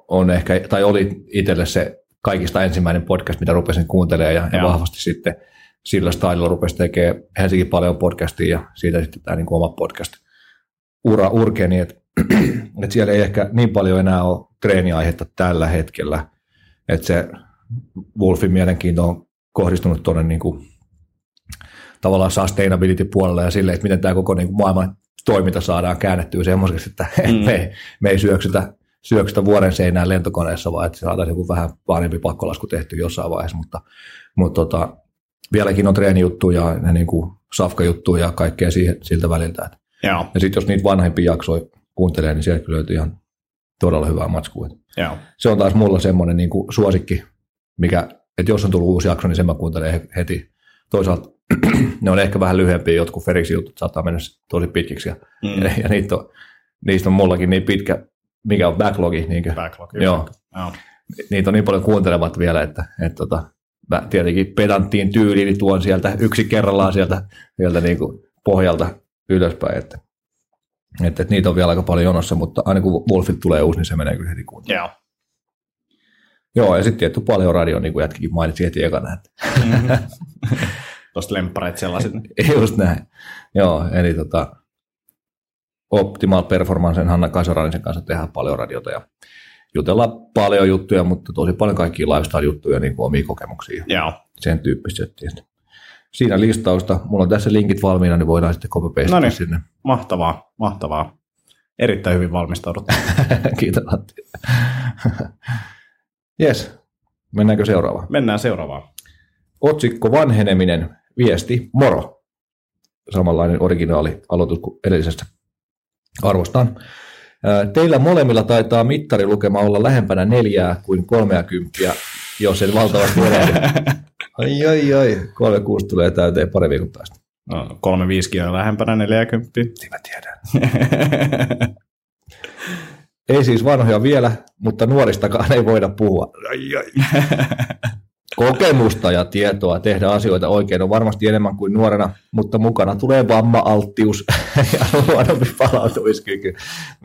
on ehkä, tai oli itselle se kaikista ensimmäinen podcast, mitä rupesin kuuntelemaan ja, ja vahvasti sitten sillä stylella rupesi tekemään Helsingin paljon podcastia ja siitä sitten tämä niin kuin oma podcast ura urkeni, että, [CLEARS THROAT] että siellä ei ehkä niin paljon enää ole treeniaihetta tällä hetkellä, että se Wolfin mielenkiinto on kohdistunut tuonne niin kuin, tavallaan sustainability-puolelle ja sille, että miten tämä koko niin kuin maailman toiminta saadaan käännettyä semmoiseksi, että [LAUGHS] mm. me, me ei syöksytä syöksytä vuoden seinään lentokoneessa, vaan että saataisiin joku vähän parempi pakkolasku tehty jossain vaiheessa, mutta, mutta tota, vieläkin on treenijuttuja ja niin kuin safkajuttuja ja kaikkea siihen, siltä väliltä. Että. Joo. Ja sitten jos niitä vanhempia jaksoja kuuntelee, niin sieltä löytyy ihan todella hyvää matskua. Joo. Se on taas mulla semmoinen niin kuin suosikki, mikä, että jos on tullut uusi jakso, niin sen mä kuuntelen heti. Toisaalta [CLEARS THROAT] ne on ehkä vähän lyhyempiä, jotkut Feriksi jutut saattaa mennä tosi pitkiksi, ja, mm. ja, ja niitä on, niistä on mullakin niin pitkä mikä on backlogi. Niinkö? Backlogi. Joo. Joo. Niitä on niin paljon kuuntelevat vielä, että, että tota, mä tietenkin pedanttiin tyyliin niin tuon sieltä yksi kerrallaan sieltä, sieltä niin kuin pohjalta ylöspäin, että, että, että, niitä on vielä aika paljon jonossa, mutta aina kun Wolfit tulee uusi, niin se menee kyllä heti kuuntelemaan. Joo. Joo, ja sitten tietty paljon radio, niin kuin jätkikin mainitsi heti ekana. Että. Mm-hmm. [LAUGHS] Tuosta lemppareit sellaiset. [LAUGHS] Just näin. Joo, eli tota, Optimal Performancen Hanna Kasoranisen kanssa tehdään paljon radiota ja jutellaan paljon juttuja, mutta tosi paljon kaikkia lifestyle-juttuja, niin kuin omia kokemuksia. Joo. Sen tyyppistä. Siinä listausta. Mulla on tässä linkit valmiina, niin voidaan sitten copy no niin. sinne. Mahtavaa, mahtavaa. Erittäin hyvin valmistauduttu. [LAUGHS] Kiitos Antti. [LAUGHS] Yes, mennäänkö seuraavaan? Mennään seuraavaan. Otsikko vanheneminen, viesti, moro. Samanlainen originaali aloitus kuin edellisessä. Arvostan. Teillä molemmilla taitaa mittarilukema olla lähempänä neljää kuin kolmeakymppiä, jos en valtavasti erehdy. [LAUGHS] Ai ai ai, kolme kuusi tulee täyteen pari viikon päästä. No, kolme viisikin on lähempänä 40. Niin mä tiedän. ei siis vanhoja vielä, mutta nuoristakaan ei voida puhua. Ai ai. [LAUGHS] Kokemusta ja tietoa tehdä asioita oikein on varmasti enemmän kuin nuorena, mutta mukana tulee vamma-alttius [LAUGHS] ja huonompi palautumiskyky.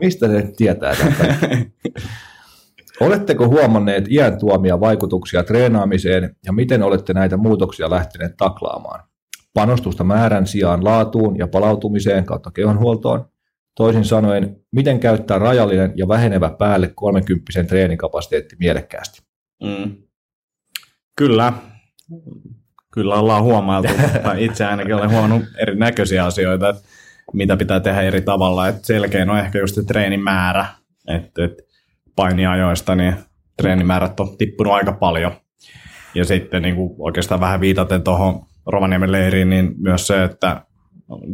Mistä ne tietää tätä? [LAUGHS] Oletteko huomanneet iän tuomia vaikutuksia treenaamiseen ja miten olette näitä muutoksia lähteneet taklaamaan? Panostusta määrän sijaan laatuun ja palautumiseen kautta kehonhuoltoon. Toisin sanoen, miten käyttää rajallinen ja vähenevä päälle 30 treenikapasiteetti mielekkäästi? Mm. Kyllä. Kyllä ollaan huomailtu, tai [LAUGHS] itse ainakin olen huomannut erinäköisiä asioita, että mitä pitää tehdä eri tavalla. Että selkein on ehkä just se treenimäärä, että, että painiajoista niin treenimäärät on tippunut aika paljon. Ja sitten niin kuin oikeastaan vähän viitaten tuohon Rovaniemen leiriin, niin myös se, että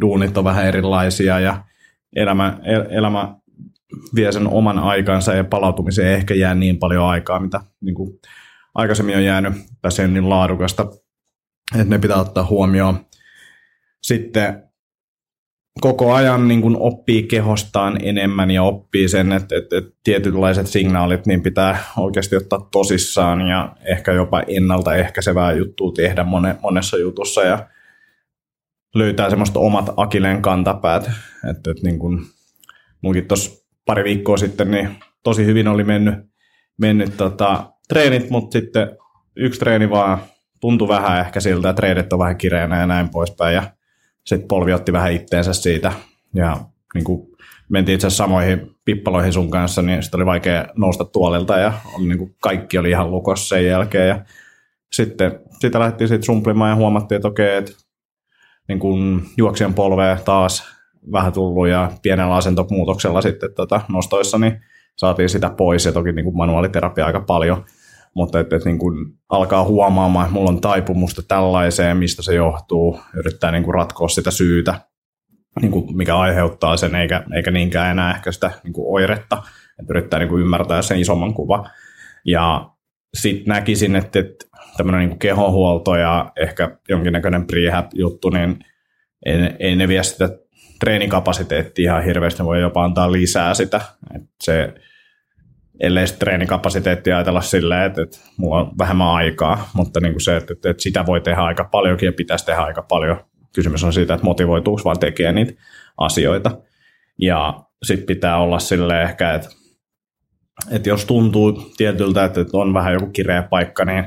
duunit on vähän erilaisia ja elämä, elämä vie sen oman aikansa ja palautumiseen ehkä jää niin paljon aikaa, mitä niin kuin aikaisemmin on jäänyt, tässä niin laadukasta, että ne pitää ottaa huomioon. Sitten koko ajan niin kuin oppii kehostaan enemmän ja oppii sen, että, että, että tietynlaiset signaalit niin pitää oikeasti ottaa tosissaan ja ehkä jopa ennaltaehkäisevää juttua tehdä monessa jutussa ja löytää semmoista omat akileen kantapäät. Että, että niin kuin, munkin tuossa pari viikkoa sitten niin tosi hyvin oli mennyt, mennyt tota, treenit, mutta sitten yksi treeni vaan tuntui vähän ehkä siltä, että treenit on vähän kireänä ja näin poispäin. Ja sitten polvi otti vähän itteensä siitä. Ja niin kuin mentiin itse asiassa samoihin pippaloihin sun kanssa, niin sitten oli vaikea nousta tuolilta ja niin kuin kaikki oli ihan lukossa sen jälkeen. Ja sitten sitä lähdettiin sitten sumplimaan ja huomattiin, että okei, että niin kuin juoksijan polvea taas vähän tullut ja pienellä asentomuutoksella sitten tota nostoissa, niin saatiin sitä pois ja toki niin kuin manuaaliterapia aika paljon, mutta että, että niin kuin alkaa huomaamaan, että mulla on taipumusta tällaiseen, mistä se johtuu, yrittää niin kuin ratkoa sitä syytä, niin kuin mikä aiheuttaa sen, eikä, eikä niinkään enää ehkä sitä niin kuin oiretta, että yrittää niin kuin ymmärtää sen isomman kuvan. Ja sitten näkisin, että, että tämmöinen niin kehohuolto ja ehkä jonkinnäköinen prehab-juttu, niin ei, ei ne vie sitä treenikapasiteettia ihan hirveästi, voi jopa antaa lisää sitä. Et se, ellei sitä treenikapasiteettia ajatella silleen, että, että mulla on vähemmän aikaa, mutta niin kuin se, että, että, sitä voi tehdä aika paljonkin ja pitäisi tehdä aika paljon. Kysymys on siitä, että motivoituuko vaan tekemään niitä asioita. Ja sitten pitää olla silleen ehkä, että, että jos tuntuu tietyltä, että on vähän joku kireä paikka, niin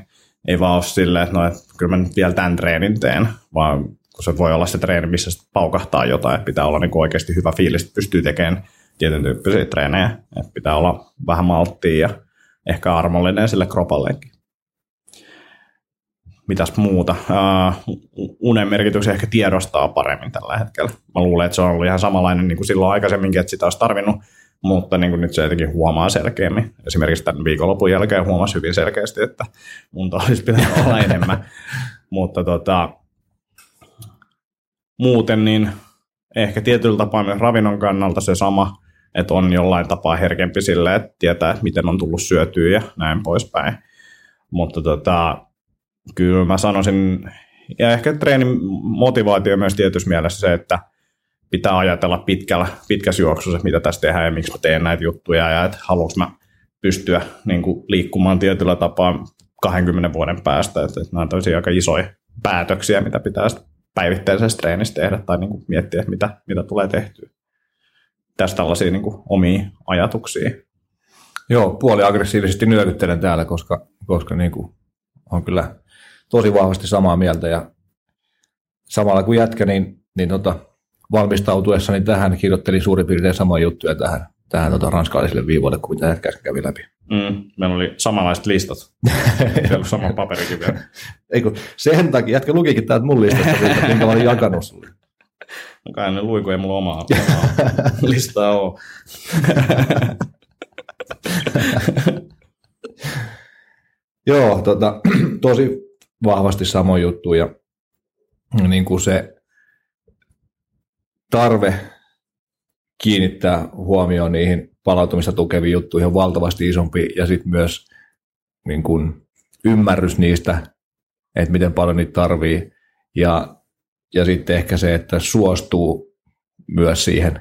ei vaan ole silleen, että no, että kyllä mä nyt vielä tämän treenin teen, vaan kun se voi olla se treeni, missä paukahtaa jotain, että pitää olla niin oikeasti hyvä fiilis, että pystyy tekemään tietyn tyyppisiä treenejä, että pitää olla vähän malttia ja ehkä armollinen sille kropallekin. Mitäs muuta? Uh, unen merkityksen ehkä tiedostaa paremmin tällä hetkellä. Mä luulen, että se on ollut ihan samanlainen niin kuin silloin aikaisemminkin, että sitä olisi tarvinnut, mutta niin kuin nyt se jotenkin huomaa selkeämmin. Esimerkiksi tämän viikonlopun jälkeen huomasi hyvin selkeästi, että mun olisi pitänyt olla enemmän. [LAUGHS] mutta tota, muuten niin ehkä tietyllä tapaa myös ravinnon kannalta se sama, että on jollain tapaa herkempi sille, että tietää, että miten on tullut syötyä ja näin poispäin. Mutta tota, kyllä mä sanoisin, ja ehkä treenin motivaatio myös tietyssä mielessä se, että pitää ajatella pitkällä, pitkässä juoksussa, mitä tässä tehdään ja miksi mä teen näitä juttuja ja että haluanko mä pystyä niin kuin, liikkumaan tietyllä tapaa 20 vuoden päästä. Että, että nämä on aika isoja päätöksiä, mitä pitää päivittäisessä treenissä tehdä tai niin kuin miettiä, että mitä, mitä tulee tehtyä. Tästä tällaisia niin kuin omia ajatuksia. Joo, puoli aggressiivisesti nyökyttelen täällä, koska, koska niin kuin on kyllä tosi vahvasti samaa mieltä ja samalla kuin jätkä, niin, niin tota, valmistautuessani tähän kirjoittelin suurin piirtein samoja juttuja tähän, tähän tota, ranskalaisille viivoille kuin mitä jätkä kävi läpi. Mm, meillä oli samanlaiset listat. Se oli sama paperikin vielä. [LAUGHS] Eikö, sen takia, jätkä lukikin täältä mun listasta, minkä mä olin jakanut sulle. No kai ne luiku ei mulla omaa, omaa [LAUGHS] listaa ole. [LAUGHS] Joo, tota, [CLEARS THROAT] tosi vahvasti samoin juttu ja niin kuin se tarve kiinnittää huomioon niihin palautumista tukeviin juttuihin on valtavasti isompi ja sitten myös niin kuin ymmärrys niistä, että miten paljon niitä tarvii ja, ja sitten ehkä se, että suostuu myös siihen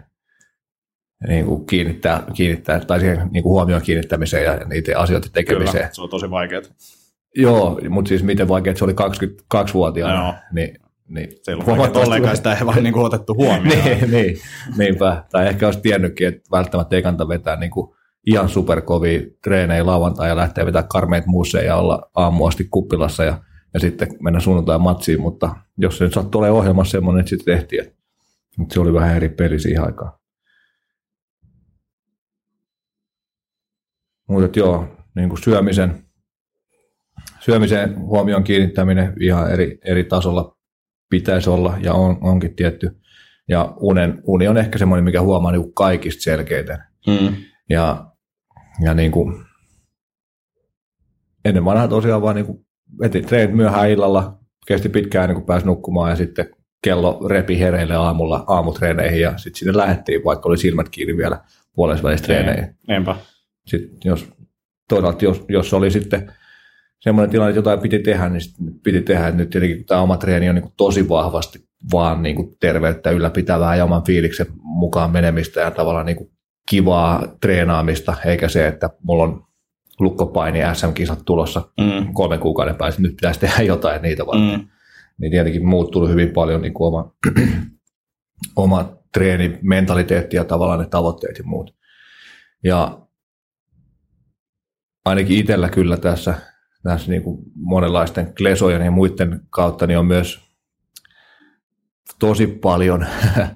niin kuin kiinnittää, kiinnittää, tai siihen niin kuin huomioon kiinnittämiseen ja niiden asioiden tekemiseen. Kyllä, se on tosi vaikeaa. Joo, mutta siis miten vaikeaa se oli 22-vuotiaana. Joo. Niin, niin ollut vaikea ollenkaan, sitä ei vaan niin kuin otettu huomioon. [LAUGHS] niin, niin, niinpä. Tai ehkä olisi tiennytkin, että välttämättä ei kannata vetää niin kuin ihan superkovia treenejä lauantai ja lähteä vetää karmeet muuseen ja olla aamuasti kuppilassa ja, ja sitten mennä sunnuntai matsiin, mutta jos se nyt sattuu olemaan ohjelmassa semmoinen, että sitten tehtiin. Mutta se oli vähän eri peli siihen aikaan. Mutta joo, niin kuin syömisen, syömisen huomioon kiinnittäminen ihan eri, eri tasolla pitäisi olla ja on, onkin tietty. Ja unen, uni on ehkä semmoinen, mikä huomaa niin kuin kaikista selkeiten. Mm. Ja, ja niin kuin, ennen vanhaa tosiaan vaan niin kuin veti treenit myöhään illalla, kesti pitkään niin kuin pääsi nukkumaan ja sitten kello repi hereille aamulla aamutreeneihin ja sitten sinne lähdettiin, vaikka oli silmät kiinni vielä puolessa välissä treeneihin. Niinpä. Sitten jos, toisaalta jos, jos oli sitten semmoinen tilanne, että jotain piti tehdä, niin sitten piti tehdä. Et nyt tietenkin kun tämä oma treeni on niin tosi vahvasti vaan niin kuin terveyttä ylläpitävää ja oman fiiliksen mukaan menemistä ja tavallaan niin kuin kivaa treenaamista, eikä se, että mulla on lukkopaini ja SM-kisat tulossa Mm. kolmen kuukauden päästä, nyt pitäisi tehdä jotain niitä varten. Mm. Niin tietenkin muuttunut hyvin paljon niin kuin oma, [CLEARS THROAT] oma treeni, mentaliteetti ja tavallaan ne tavoitteet ja muut. Ja ainakin itsellä kyllä tässä, tässä niin kuin monenlaisten klesojen ja muiden kautta niin on myös tosi paljon [LAUGHS]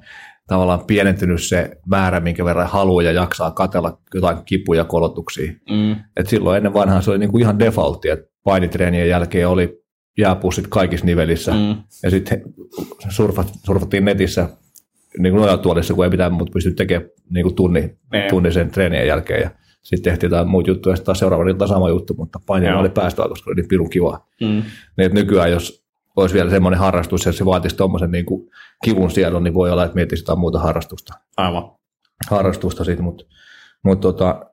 tavallaan pienentynyt se määrä, minkä verran haluaa ja jaksaa katella jotain kipuja kolotuksia. Mm. Et silloin ennen vanhaa se oli niin kuin ihan defaultti, että painitreenien jälkeen oli jääpussit kaikissa nivelissä. Mm. Mm. Ja sitten surfat, surfattiin netissä niin kuin nojatuolissa, kun ei pitää mutta pystyä tekemään niin kuin tunni, Niin. tunnin sen treenien jälkeen. Ja sitten tehtiin jotain muut juttuja, ja sitten taas seuraavana ilta sama juttu, mutta painilla oli päästöä, koska oli niin pirun kivaa. Mm. Niin, nykyään, jos olisi vielä semmoinen harrastus, ja se vaatisi tuommoisen niin kuin kivun sielun, niin voi olla, että miettisi jotain muuta harrastusta Aivan. harrastusta siitä, mutta, mutta tota,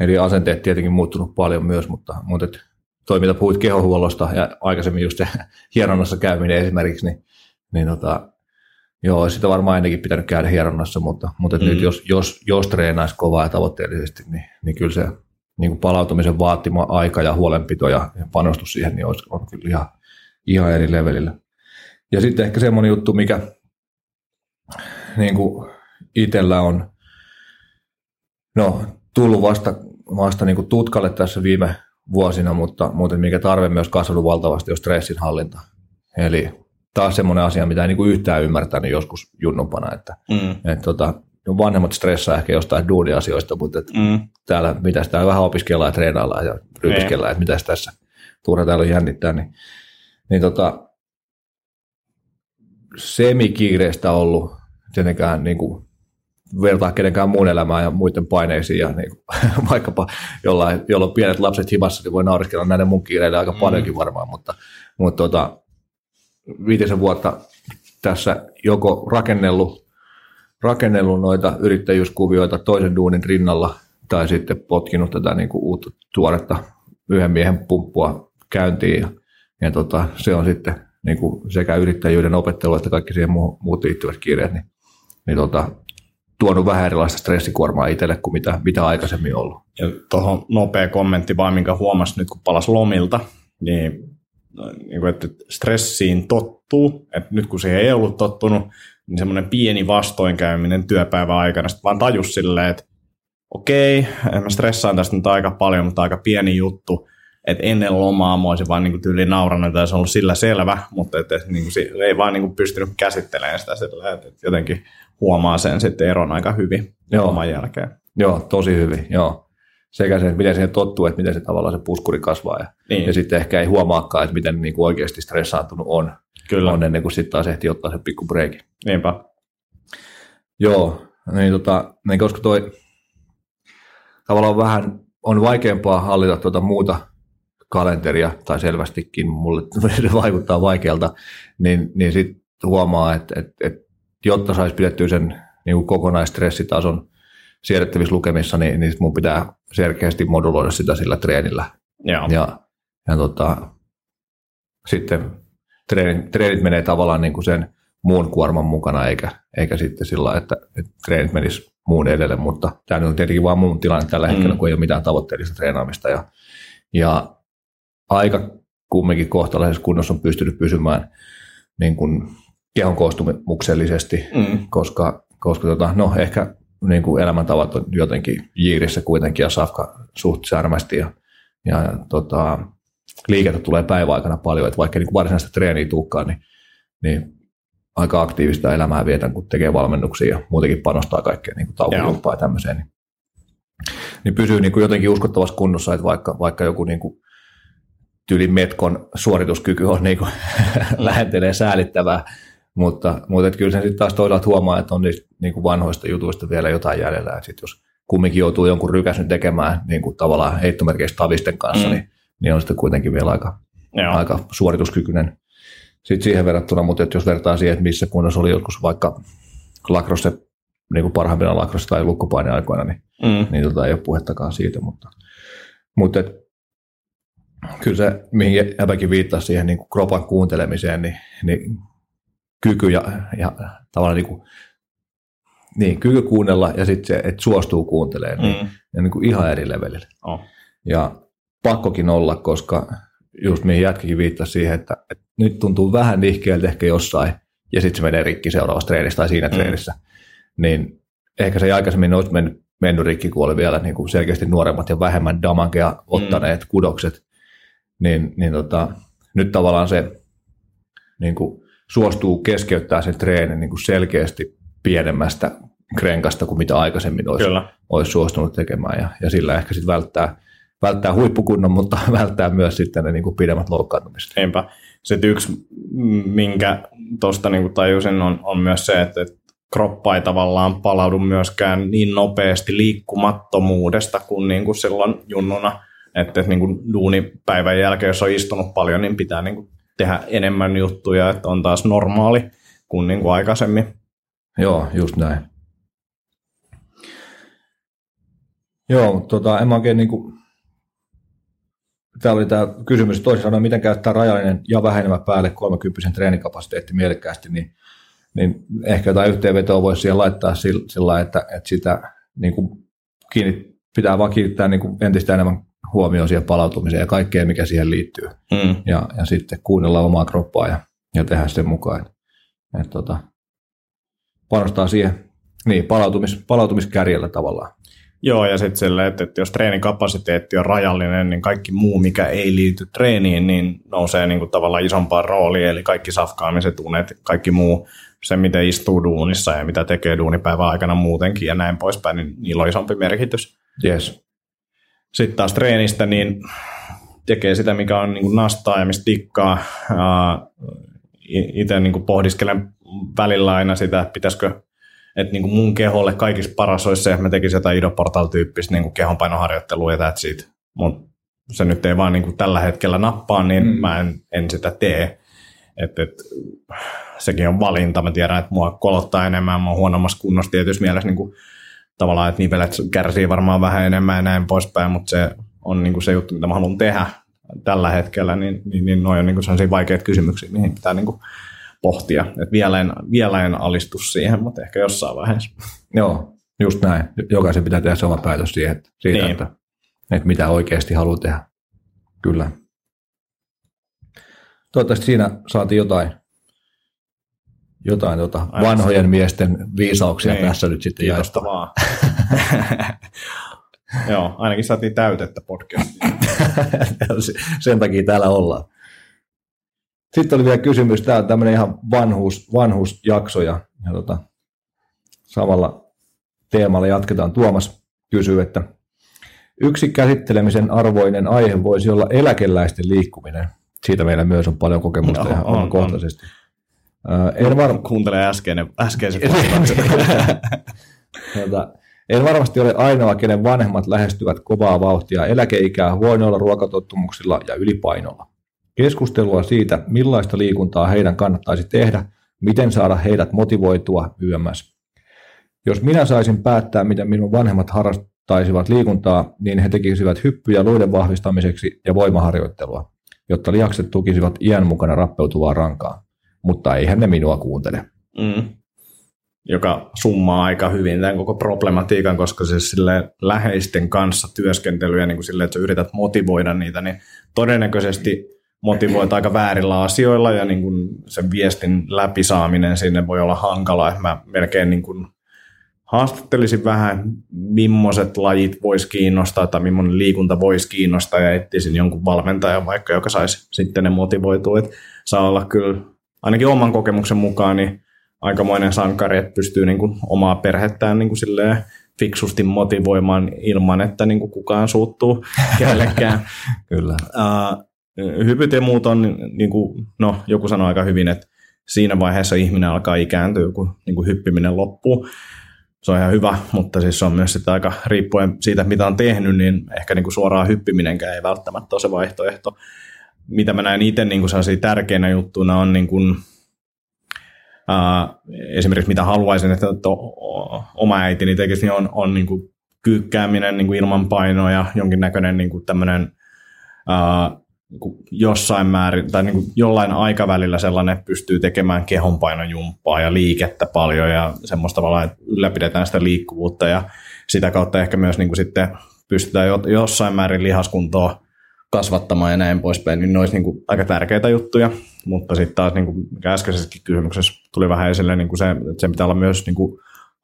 eli asenteet tietenkin muuttunut paljon myös, mutta, mutta et toi mitä puhuit kehohuollosta ja aikaisemmin just se [LAUGHS] hieronnassa käyminen esimerkiksi, niin, niin tota, joo, sitä varmaan ennenkin pitänyt käydä hieronnassa, mutta, mutta. Mm. nyt jos, jos, jos treenaisi kovaa ja tavoitteellisesti, niin, niin kyllä se niin kuin palautumisen vaatima aika ja huolenpito ja, ja panostus siihen niin olisi, on kyllä ihan, ihan eri levelillä. Ja sitten ehkä semmoinen juttu, mikä niin kuin itsellä on no, tullut vasta, vasta niin kuin tutkalle tässä viime vuosina, mutta muuten mikä tarve myös kasvanut valtavasti on stressin hallinta. Eli taas semmoinen asia, mitä en niin kuin yhtään ymmärtänyt joskus junnumpana, että, Mm. että tota, no vanhemmat stressaa ehkä jostain duuniasioista, mutta että Mm. täällä, mitä täällä vähän opiskellaan ja treenaillaan ja rypiskellaan, että mitäs tässä turha täällä on jännittää, niin, niin tota, semikiireistä ollut tietenkään niin kuin, vertaa kenenkään muun elämään ja muiden paineisiin ja niin kuin, [LAUGHS] vaikkapa jollain, jolla on pienet lapset himassa, niin voi nauriskella näiden mun kiireille aika paljonkin varmaan, mutta, mutta tota, viitisen vuotta tässä joko rakennellut, rakennellut noita yrittäjyyskuvioita toisen duunin rinnalla tai sitten potkinut tätä niin kuin uutta tuoretta yhden miehen pumppua käyntiin ja, ja tota, se on sitten niin kuin sekä yrittäjyyden opettelu että kaikki siihen muu, muut liittyvät kiireet, niin, niin tota, tuonut vähän erilaista stressikuormaa itselle kuin mitä, mitä aikaisemmin ollut. Ja tuohon nopea kommentti vaan, minkä huomasi nyt kun palas lomilta, niin, niin kuin, että stressiin tottuu, että nyt kun siihen ei ollut tottunut, niin semmoinen pieni vastoinkäyminen työpäivän aikana, sitten vaan tajus silleen, että okei, mä stressaan tästä nyt aika paljon, mutta aika pieni juttu, että ennen lomaa mä olisin vaan niin tyyliin naurannut, että se on ollut sillä selvä, mutta että, että niin kuin, ei vaan niin kuin pystynyt käsittelemään sitä sillä, että, että jotenkin huomaa sen sitten eron aika hyvin joo. loman jälkeen. Joo, tosi hyvin, joo. Sekä se, että miten siihen tottuu, että miten se tavallaan se puskuri kasvaa ja, niin. ja sitten ehkä ei huomaakaan, että miten niin kuin oikeasti stressaantunut on. Kyllä. On ennen kuin sitten taas ehtii ottaa sen pikku breaki. Niinpä. Joo, niin, tota, niin koska toi tavallaan vähän on vaikeampaa hallita tuota muuta kalenteria, tai selvästikin mulle [LAUGHS] se vaikuttaa vaikealta, niin, niin sitten huomaa, että, että, että jotta saisi pidettyä sen niin kuin kokonaistressitason siedettävissä lukemissa, niin, niin mun pitää selkeästi moduloida sitä sillä treenillä. Joo. Ja, ja tota, sitten treenit, treenit menee tavallaan niin kuin sen muun kuorman mukana, eikä, eikä sitten sillä että, että treenit menis muun edelle, mutta tämä on tietenkin vain muun tilanne tällä hetkellä, mm. kun ei ole mitään tavoitteellista treenaamista. Ja, ja aika kumminkin kohtalaisessa kunnossa on pystynyt pysymään niin kuin kehon koostumuksellisesti, mm. koska, koska tota, no ehkä niin kuin elämäntavat on jotenkin jiirissä kuitenkin ja safka suht särmästi ja, ja tota, liikettä tulee päiväaikana paljon, että vaikka niin kuin varsinaista treeniä tuukkaan, niin, niin aika aktiivista elämää vietän, kun tekee valmennuksia ja muutenkin panostaa kaikkeen niin taukijumppaa ja tämmöiseen. Niin, niin pysyy niin kuin jotenkin uskottavassa kunnossa, että vaikka, vaikka joku niin kuin tyyli Metkon suorituskyky on niin kuin [LAUGHS] lähentelee säälittävää, mutta, mutta että kyllä sen sitten taas toisaalta huomaa, että on niistä niin kuin vanhoista jutuista vielä jotain jäljellä. Että sit jos kumminkin joutuu jonkun rykäsyn tekemään niin kuin tavallaan heittomerkeistä tavisten kanssa, mm. niin, niin on sitten kuitenkin vielä aika, aika suorituskykyinen. Sitten siihen verrattuna, mutta että jos vertaa siihen, että missä kunnossa oli joskus vaikka lakrosse, niin kuin parhaimmillaan lakrosse tai lukkopaine aikoina, niin, mm. niin tota, ei ole puhettakaan siitä. Mutta, mutta et, kyllä se, mihin Jäpäkin viittasi siihen niin kuin kropan kuuntelemiseen, niin, niin kyky ja, ja tavallaan niin kuin, niin, kyky kuunnella ja sitten se, että suostuu kuuntelemaan, niin, mm. ja niin kuin ihan eri levelillä. Oh. Ja pakkokin olla, koska just mihin jätkikin viittasi siihen, että, että nyt tuntuu vähän nihkeältä ehkä jossain, ja sitten se menee rikki seuraavassa treenissä tai siinä mm. treenissä, niin ehkä se ei aikaisemmin olisi mennyt, mennyt rikki, kun oli vielä niin kuin selkeästi nuoremmat ja vähemmän damagea ottaneet mm. kudokset, niin, niin tota, nyt tavallaan se niin kuin suostuu keskeyttää sen treenin niin kuin selkeästi pienemmästä krenkasta kuin mitä aikaisemmin olisi, Kyllä. olisi suostunut tekemään ja, ja sillä ehkä sitten välttää, välttää huippukunnon, mutta [LAUGHS] välttää myös sitten ne niin kuin pidemmät loukkaantumiset. Eipä. Sitten yksi, minkä tuosta niin tajusin, on, on myös se, että, että kroppa ei tavallaan palaudu myöskään niin nopeasti liikkumattomuudesta kuin, niin kuin silloin junnuna. Että, että niin kuin duunipäivän jälkeen, jos on istunut paljon, niin pitää niin kuin tehdä enemmän juttuja, että on taas normaali kuin, niin kuin aikaisemmin. Joo, just näin. Joo, mutta tota, en mä oikein niin kuin, täällä oli tämä kysymys toisin sanoen, miten käyttää rajallinen ja vähenemä päälle 30 treenikapasiteetti mielekkäästi, niin, niin ehkä jotain yhteenvetoa voisi siihen laittaa sillä, sillä että, että sitä niin kuin kiinni, pitää vaan kiinnittää niin kuin entistä enemmän huomioon siihen palautumiseen ja kaikkeen, mikä siihen liittyy. Mm. Ja, ja sitten kuunnella omaa kroppaa ja, ja tehdä sen mukaan. Että tota, panostaa siihen niin, palautumis, palautumiskärjellä tavallaan. Joo, ja sitten silleen, että, että jos treenikapasiteetti on rajallinen, niin kaikki muu, mikä ei liity treeniin, niin nousee niin kuin tavallaan isompaan rooliin, eli kaikki safkaamiset, unet, kaikki muu, se miten istuu duunissa ja mitä tekee duunipäivän aikana muutenkin ja näin poispäin, niin niillä on isompi merkitys. Yes. Sitten taas treenistä, niin tekee sitä, mikä on niin nastaa ja mistä tikkaa. Itse niin pohdiskelen välillä aina sitä, että pitäisikö että niin kuin mun keholle kaikista paras olisi se, että mä tekisin jotain idoportal-tyyppistä niin kehonpainoharjoittelua ja that's it. Mutta se nyt ei vaan niin kuin tällä hetkellä nappaa, niin mm. mä en, en sitä tee. Et, et, sekin on valinta. Mä tiedän, että mua kolottaa enemmän, mä oon huonommassa kunnossa tietysti mielessä niin kuin, tavallaan, että nivelet kärsii varmaan vähän enemmän ja näin poispäin, mutta se on niin kuin se juttu, mitä mä haluan tehdä tällä hetkellä, niin, niin, niin noin on niin kuin sellaisia vaikeita kysymyksiä, mihin pitää niin kuin pohtia. Et vielä, en, vielä en alistu siihen, mutta ehkä jossain vaiheessa. Joo, just näin. Jokaisen pitää tehdä se oma päätös siihen, siitä, niin. että, että mitä oikeasti haluaa tehdä. Kyllä. Toivottavasti siinä saatiin jotain, jotain tota vanhojen miesten viisauksia niin. tässä nyt sitten jaettua. [LAUGHS] Joo, ainakin saatiin täytettä podcastia. [LAUGHS] Sen takia täällä ollaan. Sitten oli vielä kysymys, tämä on tämmöinen ihan vanhuus, vanhuusjakso ja, ja tota, samalla teemalla jatketaan. Tuomas kysyy, että yksi käsittelemisen arvoinen aihe voisi olla eläkeläisten liikkuminen. Siitä meillä myös on paljon kokemusta no, ihan on, kohtaisesti. On. En var... Kuuntele äskeinen, äskeiset [LAUGHS] [LAUGHS] tota, en varmasti ole ainoa, kenen vanhemmat lähestyvät kovaa vauhtia eläkeikää huonoilla ruokatottumuksilla ja ylipainolla. Keskustelua siitä, millaista liikuntaa heidän kannattaisi tehdä, miten saada heidät motivoitua YMS. Jos minä saisin päättää, miten minun vanhemmat harrastaisivat liikuntaa, niin he tekisivät hyppyjä luiden vahvistamiseksi ja voimaharjoittelua, jotta lihakset tukisivat iän mukana rappeutuvaa rankaa. Mutta eihän ne minua kuuntele. Mm joka summaa aika hyvin tämän koko problematiikan, koska siis sille läheisten kanssa työskentely ja niin kuin sille, että sä yrität motivoida niitä, niin todennäköisesti motivoit aika väärillä asioilla ja niin kuin sen viestin läpisaaminen sinne voi olla hankalaa. Mä melkein niin kuin haastattelisin vähän, millaiset lajit voisi kiinnostaa tai millainen liikunta voisi kiinnostaa ja etsisin jonkun valmentajan vaikka, joka saisi sitten ne motivoitua. Että saa olla kyllä ainakin oman kokemuksen mukaan niin aikamoinen sankari, että pystyy niin kuin omaa perhettään niin kuin silleen fiksusti motivoimaan ilman, että niin kuin kukaan suuttuu [LAUGHS] kellekään. Kyllä. Uh, hypyt ja muut on, niin kuin, no joku sanoi aika hyvin, että siinä vaiheessa ihminen alkaa ikääntyä, kun niin kuin hyppiminen loppuu. Se on ihan hyvä, mutta siis se on myös sitä aika riippuen siitä, mitä on tehnyt, niin ehkä niin kuin suoraan hyppiminenkään ei välttämättä ole se vaihtoehto. Mitä mä näen itse niin kuin tärkeinä juttuna on niin kuin, Uh, esimerkiksi mitä haluaisin, että oma äitini tekisi, niin on, on niin kuin kyykkääminen niin kuin ilman painoa ja jonkinnäköinen niin kuin tämmöinen uh, jossain määrin tai niin kuin jollain aikavälillä sellainen pystyy tekemään kehonpainojumppaa ja liikettä paljon ja semmoista tavalla, että ylläpidetään sitä liikkuvuutta ja sitä kautta ehkä myös niin kuin sitten pystytään jossain määrin lihaskuntoa kasvattamaan ja näin poispäin, niin ne olisi niin kuin aika tärkeitä juttuja, mutta sitten taas niin kuin äskeisessäkin kysymyksessä tuli vähän esille niin kuin se, että sen pitää olla myös niin kuin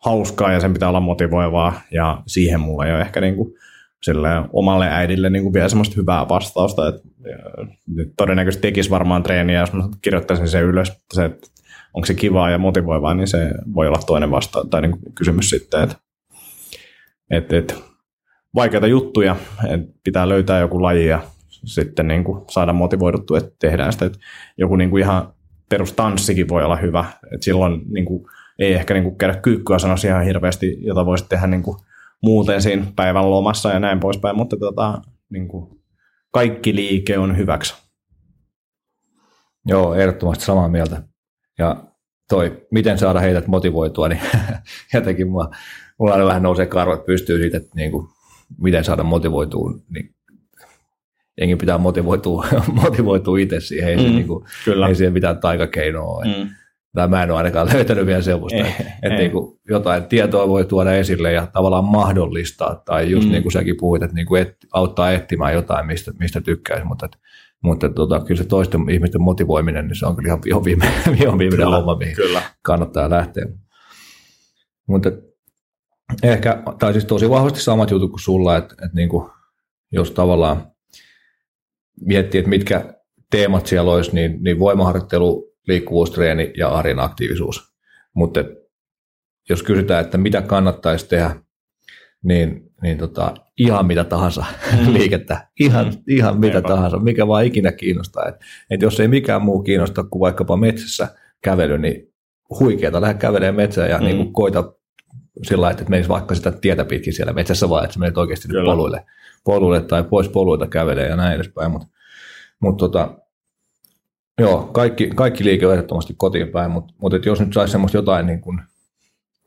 hauskaa ja sen pitää olla motivoivaa ja siihen mulla ei ole ehkä niin kuin sille omalle äidille niin kuin vielä semmoista hyvää vastausta, että todennäköisesti tekisi varmaan treeniä, jos mä kirjoittaisin sen ylös, se, että onko se kivaa ja motivoivaa, niin se voi olla toinen vasta tai niin kuin kysymys sitten, että, että, että vaikeita juttuja, että pitää löytää joku laji ja sitten niin kuin saada motivoiduttua, että tehdään sitä. Että joku niin kuin ihan perustanssikin voi olla hyvä. Että silloin niin kuin, ei ehkä niin kuin käydä kyykkyä sanoisi ihan hirveästi, jota voisi tehdä niin kuin muuten siinä päivän lomassa ja näin poispäin, mutta tota, niin kuin kaikki liike on hyväksi. Joo, ehdottomasti samaa mieltä. Ja toi, miten saada heidät motivoitua, niin [LAUGHS] jotenkin mulla, mulla aina vähän nousee karvat pystyy siitä, että niin kuin, miten saada motivoitua, niin jengi pitää motivoitua, [LAUGHS] motivoitua itse siihen, ei, mm, se, niin kuin, kyllä. ei siihen mitään taikakeinoa ole. Mm. Tai mä en ole ainakaan [LAUGHS] löytänyt vielä sellaista, ei, että ei. Niin kuin jotain tietoa voi tuoda esille ja tavallaan mahdollistaa, tai just mm. niin kuin säkin puhuit, että niin kuin et, auttaa etsimään jotain, mistä, mistä tykkäisi, mutta, että, mutta tota, kyllä se toisten ihmisten motivoiminen, niin se on kyllä ihan viho viime, [LAUGHS] viho viimeinen kyllä, homma, mihin kyllä. kannattaa lähteä. Mutta ehkä, tai siis tosi vahvasti samat jutut kuin sulla, että, että niin kuin, jos tavallaan miettii, että mitkä teemat siellä olisi, niin, niin voimaharjoittelu, liikkuvuustreeni ja arjen aktiivisuus. Mutta jos kysytään, että mitä kannattaisi tehdä, niin, niin tota, ihan mitä tahansa mm. [LAUGHS] liikettä, ihan, mm. ihan mitä Eipä. tahansa, mikä vaan ikinä kiinnostaa. Et, et jos ei mikään muu kiinnosta kuin vaikkapa metsässä kävely, niin huikeeta lähde kävelemään metsään ja mm. niin kuin koita sillä lailla, että menisi vaikka sitä tietä pitkin siellä metsässä vaan, että menet oikeasti poluille, poluille tai pois poluilta kävelee ja näin edespäin. Mutta mut tota, joo, kaikki, kaikki liike on ehdottomasti kotiin päin, mutta mut jos nyt saisi semmoista jotain niin kuin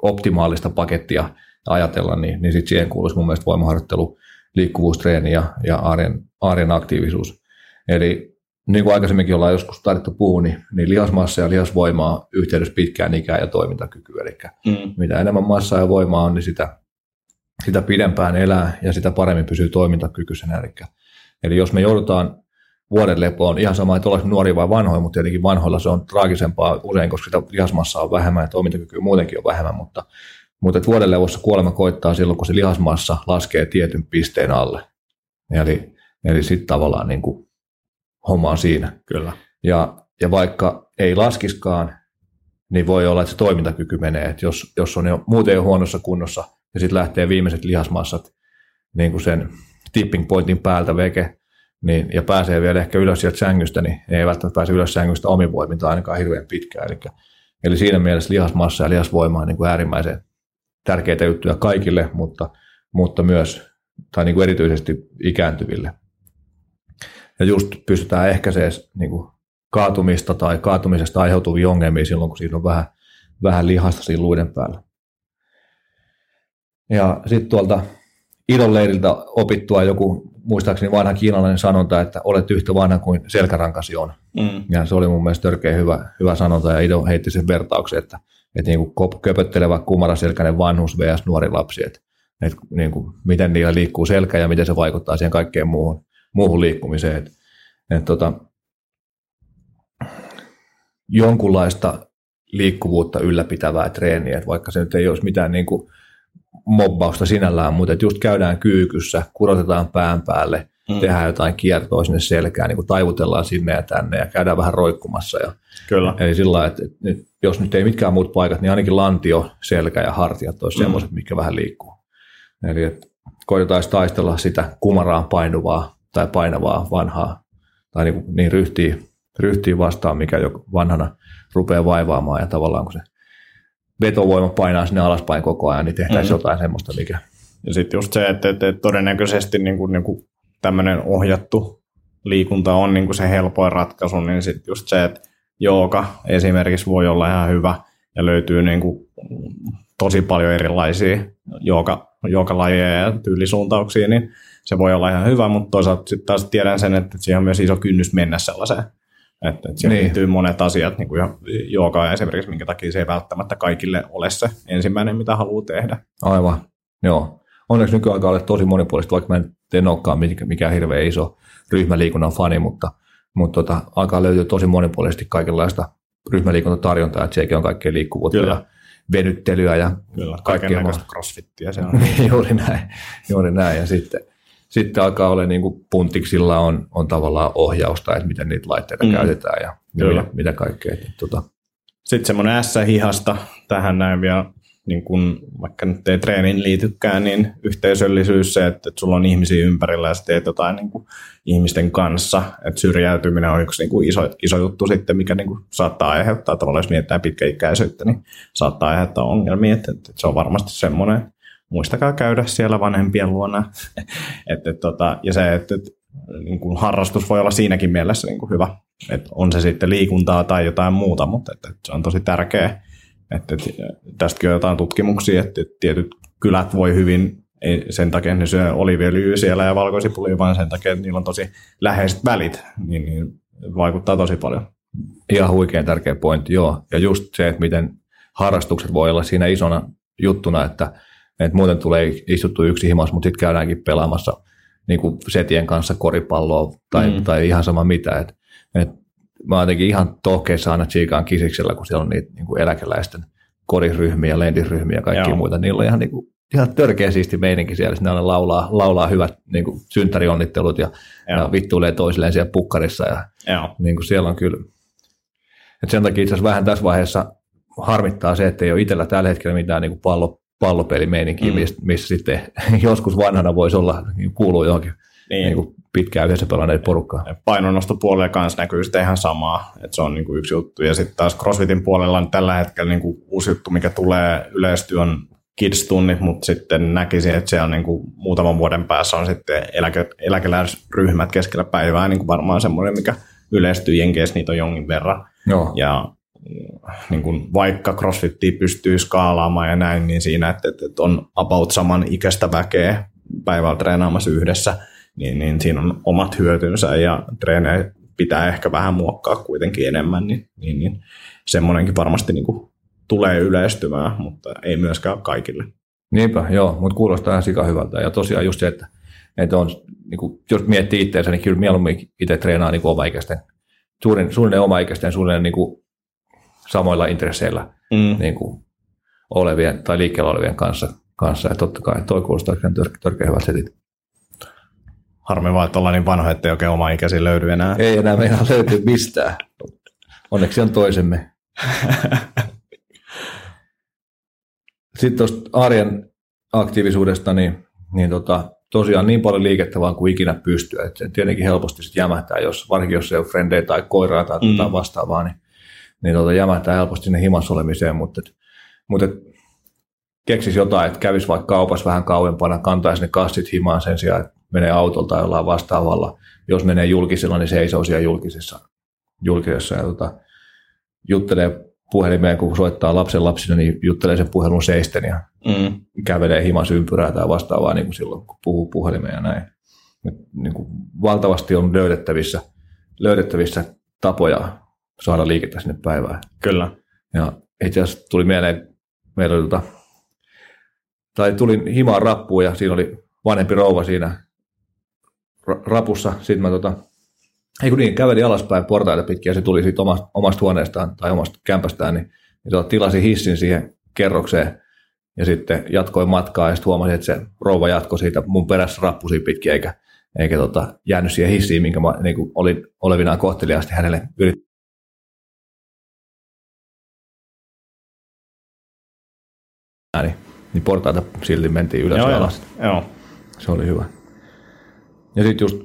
optimaalista pakettia ajatella, niin, niin sitten siihen kuuluisi mun mielestä voimaharjoittelu, liikkuvuustreeni ja, ja arjen, arjen aktiivisuus. Eli niin kuin aikaisemminkin ollaan joskus tarvittu puhua, niin, niin lihasmassa ja lihasvoimaa yhteydessä pitkään ikään ja toimintakykyä. Eli mm. mitä enemmän massaa ja voimaa on, niin sitä, sitä pidempään elää ja sitä paremmin pysyy toimintakykyisenä. Eli, eli jos me joudutaan vuoden lepoon, ihan sama, että ollaanko nuori vai vanhoja, mutta tietenkin vanhoilla se on traagisempaa usein, koska sitä lihasmassaa on vähemmän ja toimintakykyä muutenkin on vähemmän, mutta, mutta vuodenlevossa kuolema koittaa silloin, kun se lihasmassa laskee tietyn pisteen alle. Eli, eli sitten tavallaan niin kuin homma on siinä. Kyllä. Ja, ja vaikka ei laskiskaan, niin voi olla, että se toimintakyky menee. Että jos, jos on jo muuten jo huonossa kunnossa ja sitten lähtee viimeiset lihasmassat niin kuin sen tipping pointin päältä veke, niin, ja pääsee vielä ehkä ylös sieltä sängystä, niin ei välttämättä pääse ylös sängystä omin tai ainakaan hirveän pitkään. Eli, eli siinä mielessä lihasmassa ja lihasvoima on niin kuin äärimmäisen tärkeitä juttuja kaikille, mutta, mutta myös tai niin kuin erityisesti ikääntyville. Ja just pystytään ehkäisemään niin kuin kaatumista tai kaatumisesta aiheutuvia ongelmia silloin, kun siinä on vähän, vähän lihasta siinä luiden päällä. Ja sitten tuolta idon leiriltä opittua joku, muistaakseni vanha kiinalainen sanonta, että olet yhtä vanha kuin selkärankasi on. Mm. Ja se oli mun mielestä törkeä hyvä, hyvä sanonta, ja Ido heitti sen vertauksen, että, että niin kuin köpöttelevä kumaraselkäinen vanhus vs. nuori lapsi, että, että niin kuin, miten niillä liikkuu selkä ja miten se vaikuttaa siihen kaikkeen muuhun, muuhun liikkumiseen. Että, että tota, jonkunlaista liikkuvuutta ylläpitävää treeniä, että vaikka se nyt ei olisi mitään niin kuin mobbausta sinällään, mutta just käydään kyykyssä, kurotetaan pään päälle, mm. tehdään jotain kiertoa sinne selkään, niin kuin taivutellaan sinne ja tänne ja käydään vähän roikkumassa. Ja, Kyllä. Eli sillä lailla, että, että jos nyt ei mitkään muut paikat, niin ainakin lantio, selkä ja hartiat olisi mm. semmoiset, mikä vähän liikkuu. Eli että koitetaan taistella sitä kumaraan painuvaa tai painavaa vanhaa tai niin, niin ryhtiä, ryhtiä vastaan, mikä jo vanhana rupeaa vaivaamaan ja tavallaan kun se vetovoima painaa sinne alaspäin koko ajan, niin tehtäisiin mm-hmm. jotain semmoista, mikä... Ja sitten just se, että, että, että todennäköisesti niin kuin, niin kuin tämmöinen ohjattu liikunta on niin kuin se helpoin ratkaisu, niin sitten just se, että jooga esimerkiksi voi olla ihan hyvä ja löytyy niin kuin tosi paljon erilaisia jooga, joogalajeja ja tyylisuuntauksia, niin se voi olla ihan hyvä, mutta toisaalta sitten taas tiedän sen, että siihen on myös iso kynnys mennä sellaiseen että, että siihen niin. liittyy monet asiat, niin kuin jooga esimerkiksi, minkä takia se ei välttämättä kaikille ole se ensimmäinen, mitä haluaa tehdä. Aivan, joo. Onneksi nykyaikaa ole tosi monipuolista, vaikka mä en olekaan mikään hirveän iso ryhmäliikunnan fani, mutta, mutta tota, alkaa löytyä tosi monipuolisesti kaikenlaista ryhmäliikuntatarjontaa, että sekin on kaikkea liikkuvuutta Kyllä. ja venyttelyä ja Kyllä, kaikkea crossfittiä se on. [LAUGHS] juuri näin, juuri näin. Ja sitten sitten alkaa olla niin kuin puntiksilla on, on tavallaan ohjausta, että miten niitä laitteita mm. käytetään ja, ja mitä kaikkea. Tota. Sitten semmoinen S-hihasta tähän näin vielä, niin kun, vaikka nyt ei treenin liitykään, niin yhteisöllisyys se, että, että sulla on ihmisiä ympärillä ja teet jotain niin kuin ihmisten kanssa. Että syrjäytyminen on yksi niin kuin iso, iso juttu sitten, mikä niin kuin saattaa aiheuttaa, tavallaan jos mietitään pitkäikäisyyttä, niin saattaa aiheuttaa ongelmia. Että, että se on varmasti semmoinen muistakaa käydä siellä vanhempien luona. [LAUGHS] et, et, tota, ja se, että et, niin kuin harrastus voi olla siinäkin mielessä niin kuin hyvä, että on se sitten liikuntaa tai jotain muuta, mutta et, et se on tosi tärkeä. Et, et, tästäkin on jotain tutkimuksia, että et tietyt kylät voi hyvin, ei sen takia, että ne syö oliviöljyä siellä ja valkoisipulia, vaan sen takia, että niillä on tosi läheiset välit, niin, niin vaikuttaa tosi paljon. Ihan huikein tärkeä pointti, joo. Ja just se, että miten harrastukset voi olla siinä isona juttuna, että et muuten tulee istuttu yksi himas, mutta sitten käydäänkin pelaamassa niin kuin setien kanssa koripalloa tai, mm. tai ihan sama mitä. Et, et mä oon jotenkin ihan tohkeissa aina Chikaan kisiksellä, kun siellä on niitä niin kuin eläkeläisten koriryhmiä, lentisryhmiä ja kaikki Joo. muita. Niillä on ihan, niin kuin, ihan törkeä siisti meininki siellä. Sitten ne laulaa, laulaa hyvät niin kuin synttärionnittelut ja, ja vittuilee toisilleen siellä pukkarissa. Ja, niin kuin siellä on kyllä. Et sen takia itse asiassa vähän tässä vaiheessa harmittaa se, että ei ole itsellä tällä hetkellä mitään niin kuin pallo, pallopelimeininkiä, mm. missä, missä sitten [LAUGHS] joskus vanhana voisi olla, niin kuuluu johonkin niin. Niin kuin pitkään yhdessä pelanneet porukkaa. Painonnostopuolella kanssa näkyy sitten ihan samaa, että se on niin kuin yksi juttu. Ja sitten taas CrossFitin puolella on tällä hetkellä niin kuin uusi juttu, mikä tulee yleistyy on kids-tunnit, mutta sitten näkisin, että siellä niin kuin muutaman vuoden päässä on sitten eläke, eläkeläisryhmät keskellä päivää niin kuin varmaan semmoinen, mikä yleistyy Jenkeissä, niitä on jonkin verran. Joo. Ja niin kuin vaikka crossfittiä pystyy skaalaamaan ja näin, niin siinä, että, että on about saman ikäistä väkeä päivällä treenaamassa yhdessä, niin, niin siinä on omat hyötynsä ja treenejä pitää ehkä vähän muokkaa kuitenkin enemmän, niin, niin, niin semmoinenkin varmasti niin kuin tulee yleistymään, mutta ei myöskään kaikille. Niinpä, joo, mutta kuulostaa ihan sika hyvältä. Ja tosiaan just se, että, että on, niin kuin, jos miettii itseänsä, niin kyllä mieluummin itse treenaa niin omaikäisten, suurin, suurin omaikäisten, suurin niin kuin samoilla intresseillä mm. niin kuin olevien tai liikkeellä olevien kanssa. kanssa. Ja totta kai toi kuulostaa kyllä tör, törkeä hyvältä setit. Harmi vaan, että ollaan niin vanhoja, ettei oikein oma ikäisiä löydy enää. Ei enää meinaa [LAUGHS] löytyy mistään. Onneksi on toisemme. [LAUGHS] Sitten tuosta arjen aktiivisuudesta, niin, niin tota, tosiaan niin paljon liikettä vaan kuin ikinä pystyy. Et se tietenkin helposti sit jämähtää, jos, varsinkin jos ei ole frendejä tai koiraa tai mm. vastaavaa, niin, niin tota, jämähtää helposti sinne himassa olemiseen, mutta, et, mutta et, keksisi jotain, että kävisi vaikka kaupassa vähän kauempana, kantaisi ne kassit himaan sen sijaan, että menee autolla tai jollain vastaavalla. Jos menee julkisella, niin seisoo siellä julkisessa, julkisessa ja tota, juttelee puhelimeen, kun soittaa lapsen lapsina, niin juttelee sen puhelun seisten ja mm. kävelee himas ympyrää tai vastaavaa niin kuin silloin, kun puhuu puhelimeen ja näin. Nyt, niin kuin valtavasti on löydettävissä, löydettävissä tapoja saada liikettä sinne päivään. Kyllä. Ja itse asiassa tuli mieleen, meillä oli tota, tai tulin himaan rappuun ja siinä oli vanhempi rouva siinä rapussa. Sitten mä tota, ei kun niin, käveli alaspäin portaita pitkin ja se tuli siitä omasta, omasta huoneestaan tai omasta kämpästään, niin, niin tota, tilasi hissin siihen kerrokseen ja sitten jatkoi matkaa ja sitten huomasin, että se rouva jatkoi siitä mun perässä rappusi pitkin eikä, eikä tota, jäänyt siihen hissiin, minkä mä niin kuin olin olevinaan kohteliaasti hänelle yrittänyt. Niin, niin portaita silti mentiin ylös Joo, ja alas. Joo. Se oli hyvä. Ja sitten just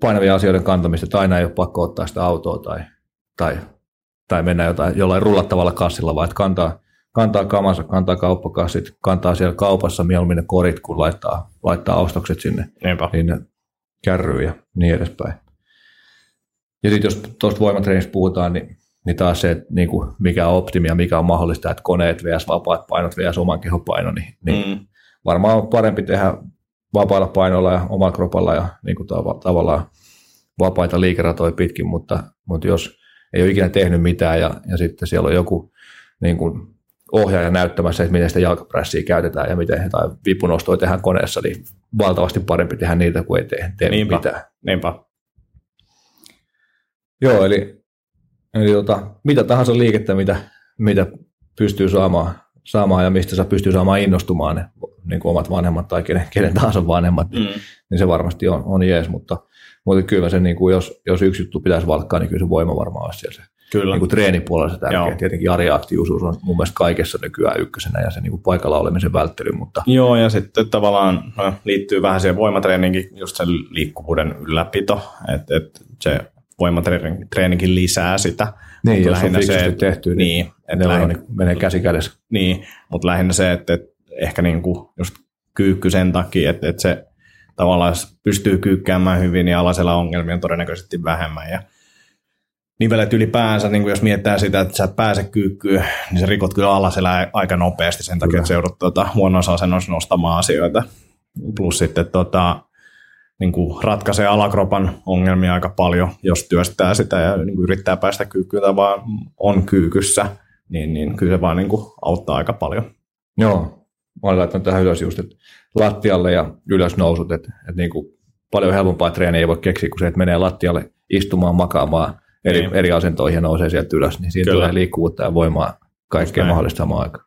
painavia asioiden kantamista, että aina ei ole pakko ottaa sitä autoa tai, tai, tai mennä jotain, jollain rullattavalla kassilla, vaan että kantaa, kantaa kamansa, kantaa kauppakassit, kantaa siellä kaupassa mieluummin ne korit, kun laittaa, laittaa ostokset sinne, Niinpä. sinne kärryyn ja niin edespäin. Ja sitten jos tuosta voimatreenistä puhutaan, niin, niin taas se, että niin kuin mikä on optimia, mikä on mahdollista, että koneet vs. vapaat painot vs. oman kehon paino, niin, niin Mm. varmaan on parempi tehdä vapailla painoilla ja omalla kropalla ja niin kuin tav- tavallaan vapaita liikeratoja pitkin, mutta, mutta jos ei ole ikinä tehnyt mitään ja, ja sitten siellä on joku niin kuin ohjaaja näyttämässä, että miten sitä jalkaprässiä käytetään ja miten tai vipunostoja tehdään koneessa, niin valtavasti parempi tehdä niitä kuin ei tee, tee Niinpä. mitään. Niinpä. Joo, eli, eli tota, mitä tahansa liikettä, mitä, mitä pystyy saamaan, saamaan ja mistä sä pystyy saamaan innostumaan ne niin kuin omat vanhemmat tai kenen, kenen tahansa vanhemmat, niin, Mm. niin se varmasti on, on jees, mutta, mutta kyllä se, niin kuin jos, jos yksi juttu pitäisi valkkaa, niin kyllä se voima varmaan olisi siellä se Kyllä. niin kuin treenipuolella se tärkeä. Joo. Tietenkin ariaktiivisuus on mun mielestä kaikessa nykyään ykkösenä ja se niin kuin paikalla olemisen välttely, mutta Joo, ja sitten tavallaan no, liittyy vähän siihen voimatreeniinkin, just sen liikkuvuuden ylläpito, että et se voimatreenikin lisää sitä. niin, Mutta jos on fiksusti tehty, niin, niin, niin että ne lähinnä, on, menee käsi kädessä. niin, mutta lähinnä se, että, että ehkä niinku just kyykky sen takia, että, että se tavallaan jos pystyy kyykkäämään hyvin, niin alasella ongelmia on todennäköisesti vähemmän. Ja nivelet ylipäänsä, niin jos miettää sitä, että sä et pääse kyykkyyn, niin sä rikot kyllä alaselää aika nopeasti sen takia, että se joudut tuota, huonossa asennossa nostamaan asioita. Plus sitten tota, niin kuin ratkaisee alakropan ongelmia aika paljon, jos työstää sitä ja niin kuin yrittää päästä kyykkyyn tai vaan on kyykyssä, niin, niin kyllä se vaan niin kuin auttaa aika paljon. Joo, mä olen laittanut tähän ylös just, että lattialle ja ylös nousut, että, että niin kuin paljon helpompaa treeniä ei voi keksiä kuin se, että menee lattialle istumaan, makaamaan eri, Niin. eri asentoihin ja nousee sieltä ylös, niin siinä Kyllä. tulee liikkuvuutta ja voimaa kaikkea näin. mahdollista samaan aikaan.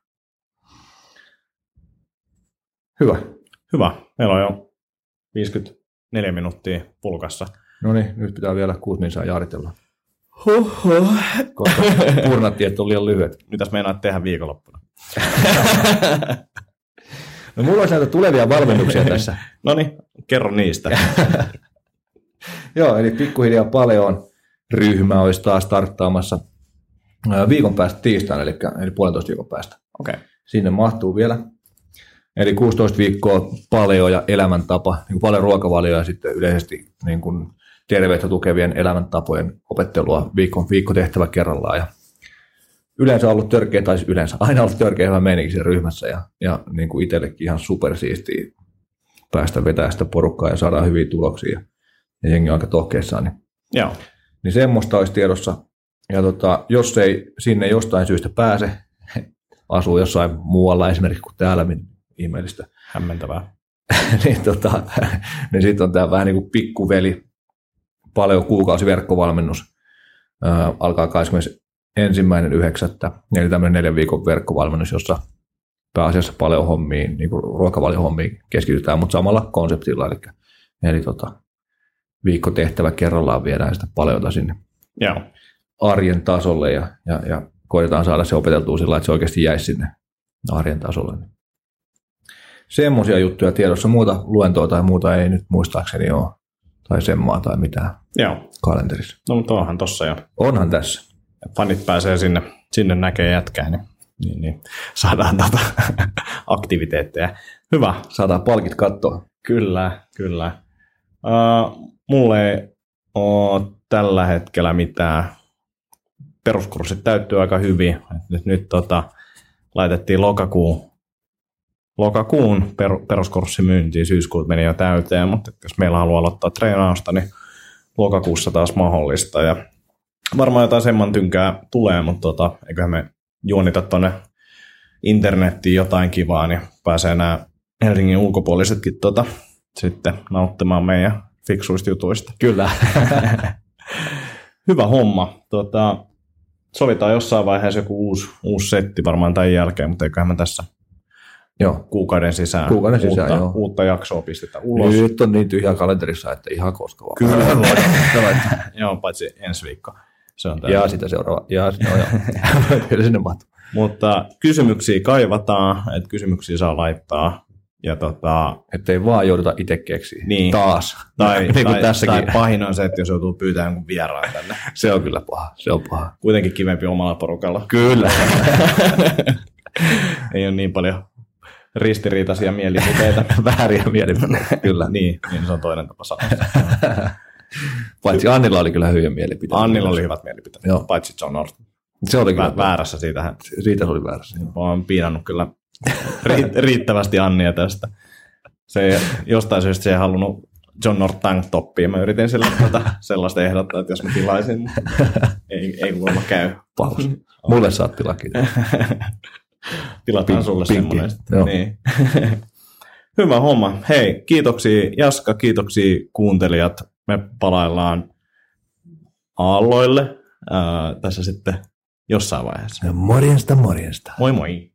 Hyvä. Hyvä. Meillä on jo 54 minuuttia pulkassa. No niin, nyt pitää vielä kuusi minsaa jaaritella, koska [LAUGHS] purnattiet on liian lyhyet. Mitäs meinaat tehdä viikonloppuna? [LAUGHS] No mulla olisi näitä tulevia valmennuksia tässä. No niin, kerro niistä. [LAUGHS] Joo, eli pikkuhiljaa paljon ryhmä olisi taas starttaamassa viikon päästä tiistaina, eli, eli puolentoista viikon päästä. Okei. Okay. Sinne mahtuu vielä. Eli 16 viikkoa paljon ja elämäntapa, niin kuin paljon ruokavalioa ja sitten yleisesti niin kuin terveyttä tukevien elämäntapojen opettelua viikon, viikko tehtävä kerrallaan. Ja yleensä ollut törkeä, tai siis yleensä aina ollut törkeä hyvä meininki siinä ryhmässä ja, ja niin kuin itsellekin ihan supersiistiä päästä vetää sitä porukkaa ja saada hyviä tuloksia. Ja jengi on aika tohkeissaan, niin Joo. niin semmoista olisi tiedossa. Ja tota, jos ei sinne jostain syystä pääse, [LAUGHS] asuu jossain muualla esimerkiksi kuin täällä, niin ihmeellistä, Hämmentävää. [LAUGHS] niin, tota, [LAUGHS] niin sitten on tämä vähän niin kuin pikkuveli, paljon kuukausi verkkovalmennus, ää, alkaa 21.9. Eli tämmöinen neljän viikon verkkovalmennus, jossa pääasiassa paljon hommiin, niin kuin ruokavaliohommiin keskitytään, mutta samalla konseptilla, eli, eli tota, viikkotehtävä kerrallaan viedään sitä paljon sinne Joo. arjen tasolle ja, ja, ja koitetaan saada se opeteltua sillä että se oikeasti jäisi sinne arjen tasolle. Semmoisia juttuja tiedossa, muuta luentoa tai muuta ei nyt muistaakseni ole, tai semmaa tai mitään Joo. kalenterissa. No mutta onhan tossa jo. Onhan tässä. Fanit pääsee sinne, sinne näkee jätkää, niin, niin, niin saadaan tota [LAUGHS] aktiviteetteja. Hyvä. Saadaan palkit kattoa. Kyllä, kyllä. Uh, mulle ei ole tällä hetkellä mitään. Peruskurssit täyttyy aika hyvin. Nyt, nyt tota, laitettiin lokakuun, lokakuun per, peruskurssi myyntiin. Syyskuut meni jo täyteen, mutta jos meillä haluaa aloittaa treenausta, niin lokakuussa taas mahdollista. Ja varmaan jotain semman tynkää tulee, mutta tota, eiköhän me juonita tuonne internettiin jotain kivaa, niin pääsee nämä Helsingin ulkopuolisetkin tota, sitten nauttimaan meidän fiksuista jutuista. Kyllä. [LAUGHS] Hyvä homma. Tota, sovitaan jossain vaiheessa joku uusi, uusi setti varmaan tämän jälkeen, mutta eiköhän me tässä Joo. kuukauden sisään, Kuukauden sisään, uutta, joo. uutta jaksoa pistetä ulos. Nyt on niin tyhjää kalenterissa, että ihan koska vaan. Kyllä. [LAUGHS] [LAUGHS] joo, paitsi ensi viikko. Se on ja sitä seuraava. Ja no joo. [LAUGHS] Kyllä sinne mahtuu. Mutta kysymyksiä kaivataan, että kysymyksiä saa laittaa. Ja tota, Että ei vaan jouduta itse keksiä. Niin. Taas. tai, niin kuin tai, tässäkin. tai pahin on se, että jos joutuu pyytämään jonkun vieraan tänne. Se on kyllä paha. Se on paha. Kuitenkin kivempi omalla porukalla. Kyllä. Ei ole niin paljon ristiriitaisia mielipiteitä. [LAUGHS] Vääriä mielipiteitä. [LAUGHS] Kyllä. niin, niin se on toinen tapa sanoa. [LAUGHS] Paitsi Annilla oli kyllä hyviä mielipiteitä. Annilla oli hyvät mielipiteet, Joo. paitsi John Norton. Se oli kyllä. Vä- väärässä siitähän. Siitä se oli väärässä. Mä oon piinannut kyllä ri- riittävästi Annia tästä. Se ei, jostain syystä se ei halunnut John North tank toppia. Mä yritin sille tota, sellaista ehdottaa, että jos mä tilaisin, ei, ei kuulemma käy. Paus. Mulle saat tilakin. Tilataan Pink- sulle pinkki. semmoinen. Niin. [LAUGHS] Hyvä homma. Hei, kiitoksia Jaska, kiitoksia kuuntelijat. Me palaillaan aalloille ää, tässä sitten jossain vaiheessa. Morjesta, morjesta. Moi moi!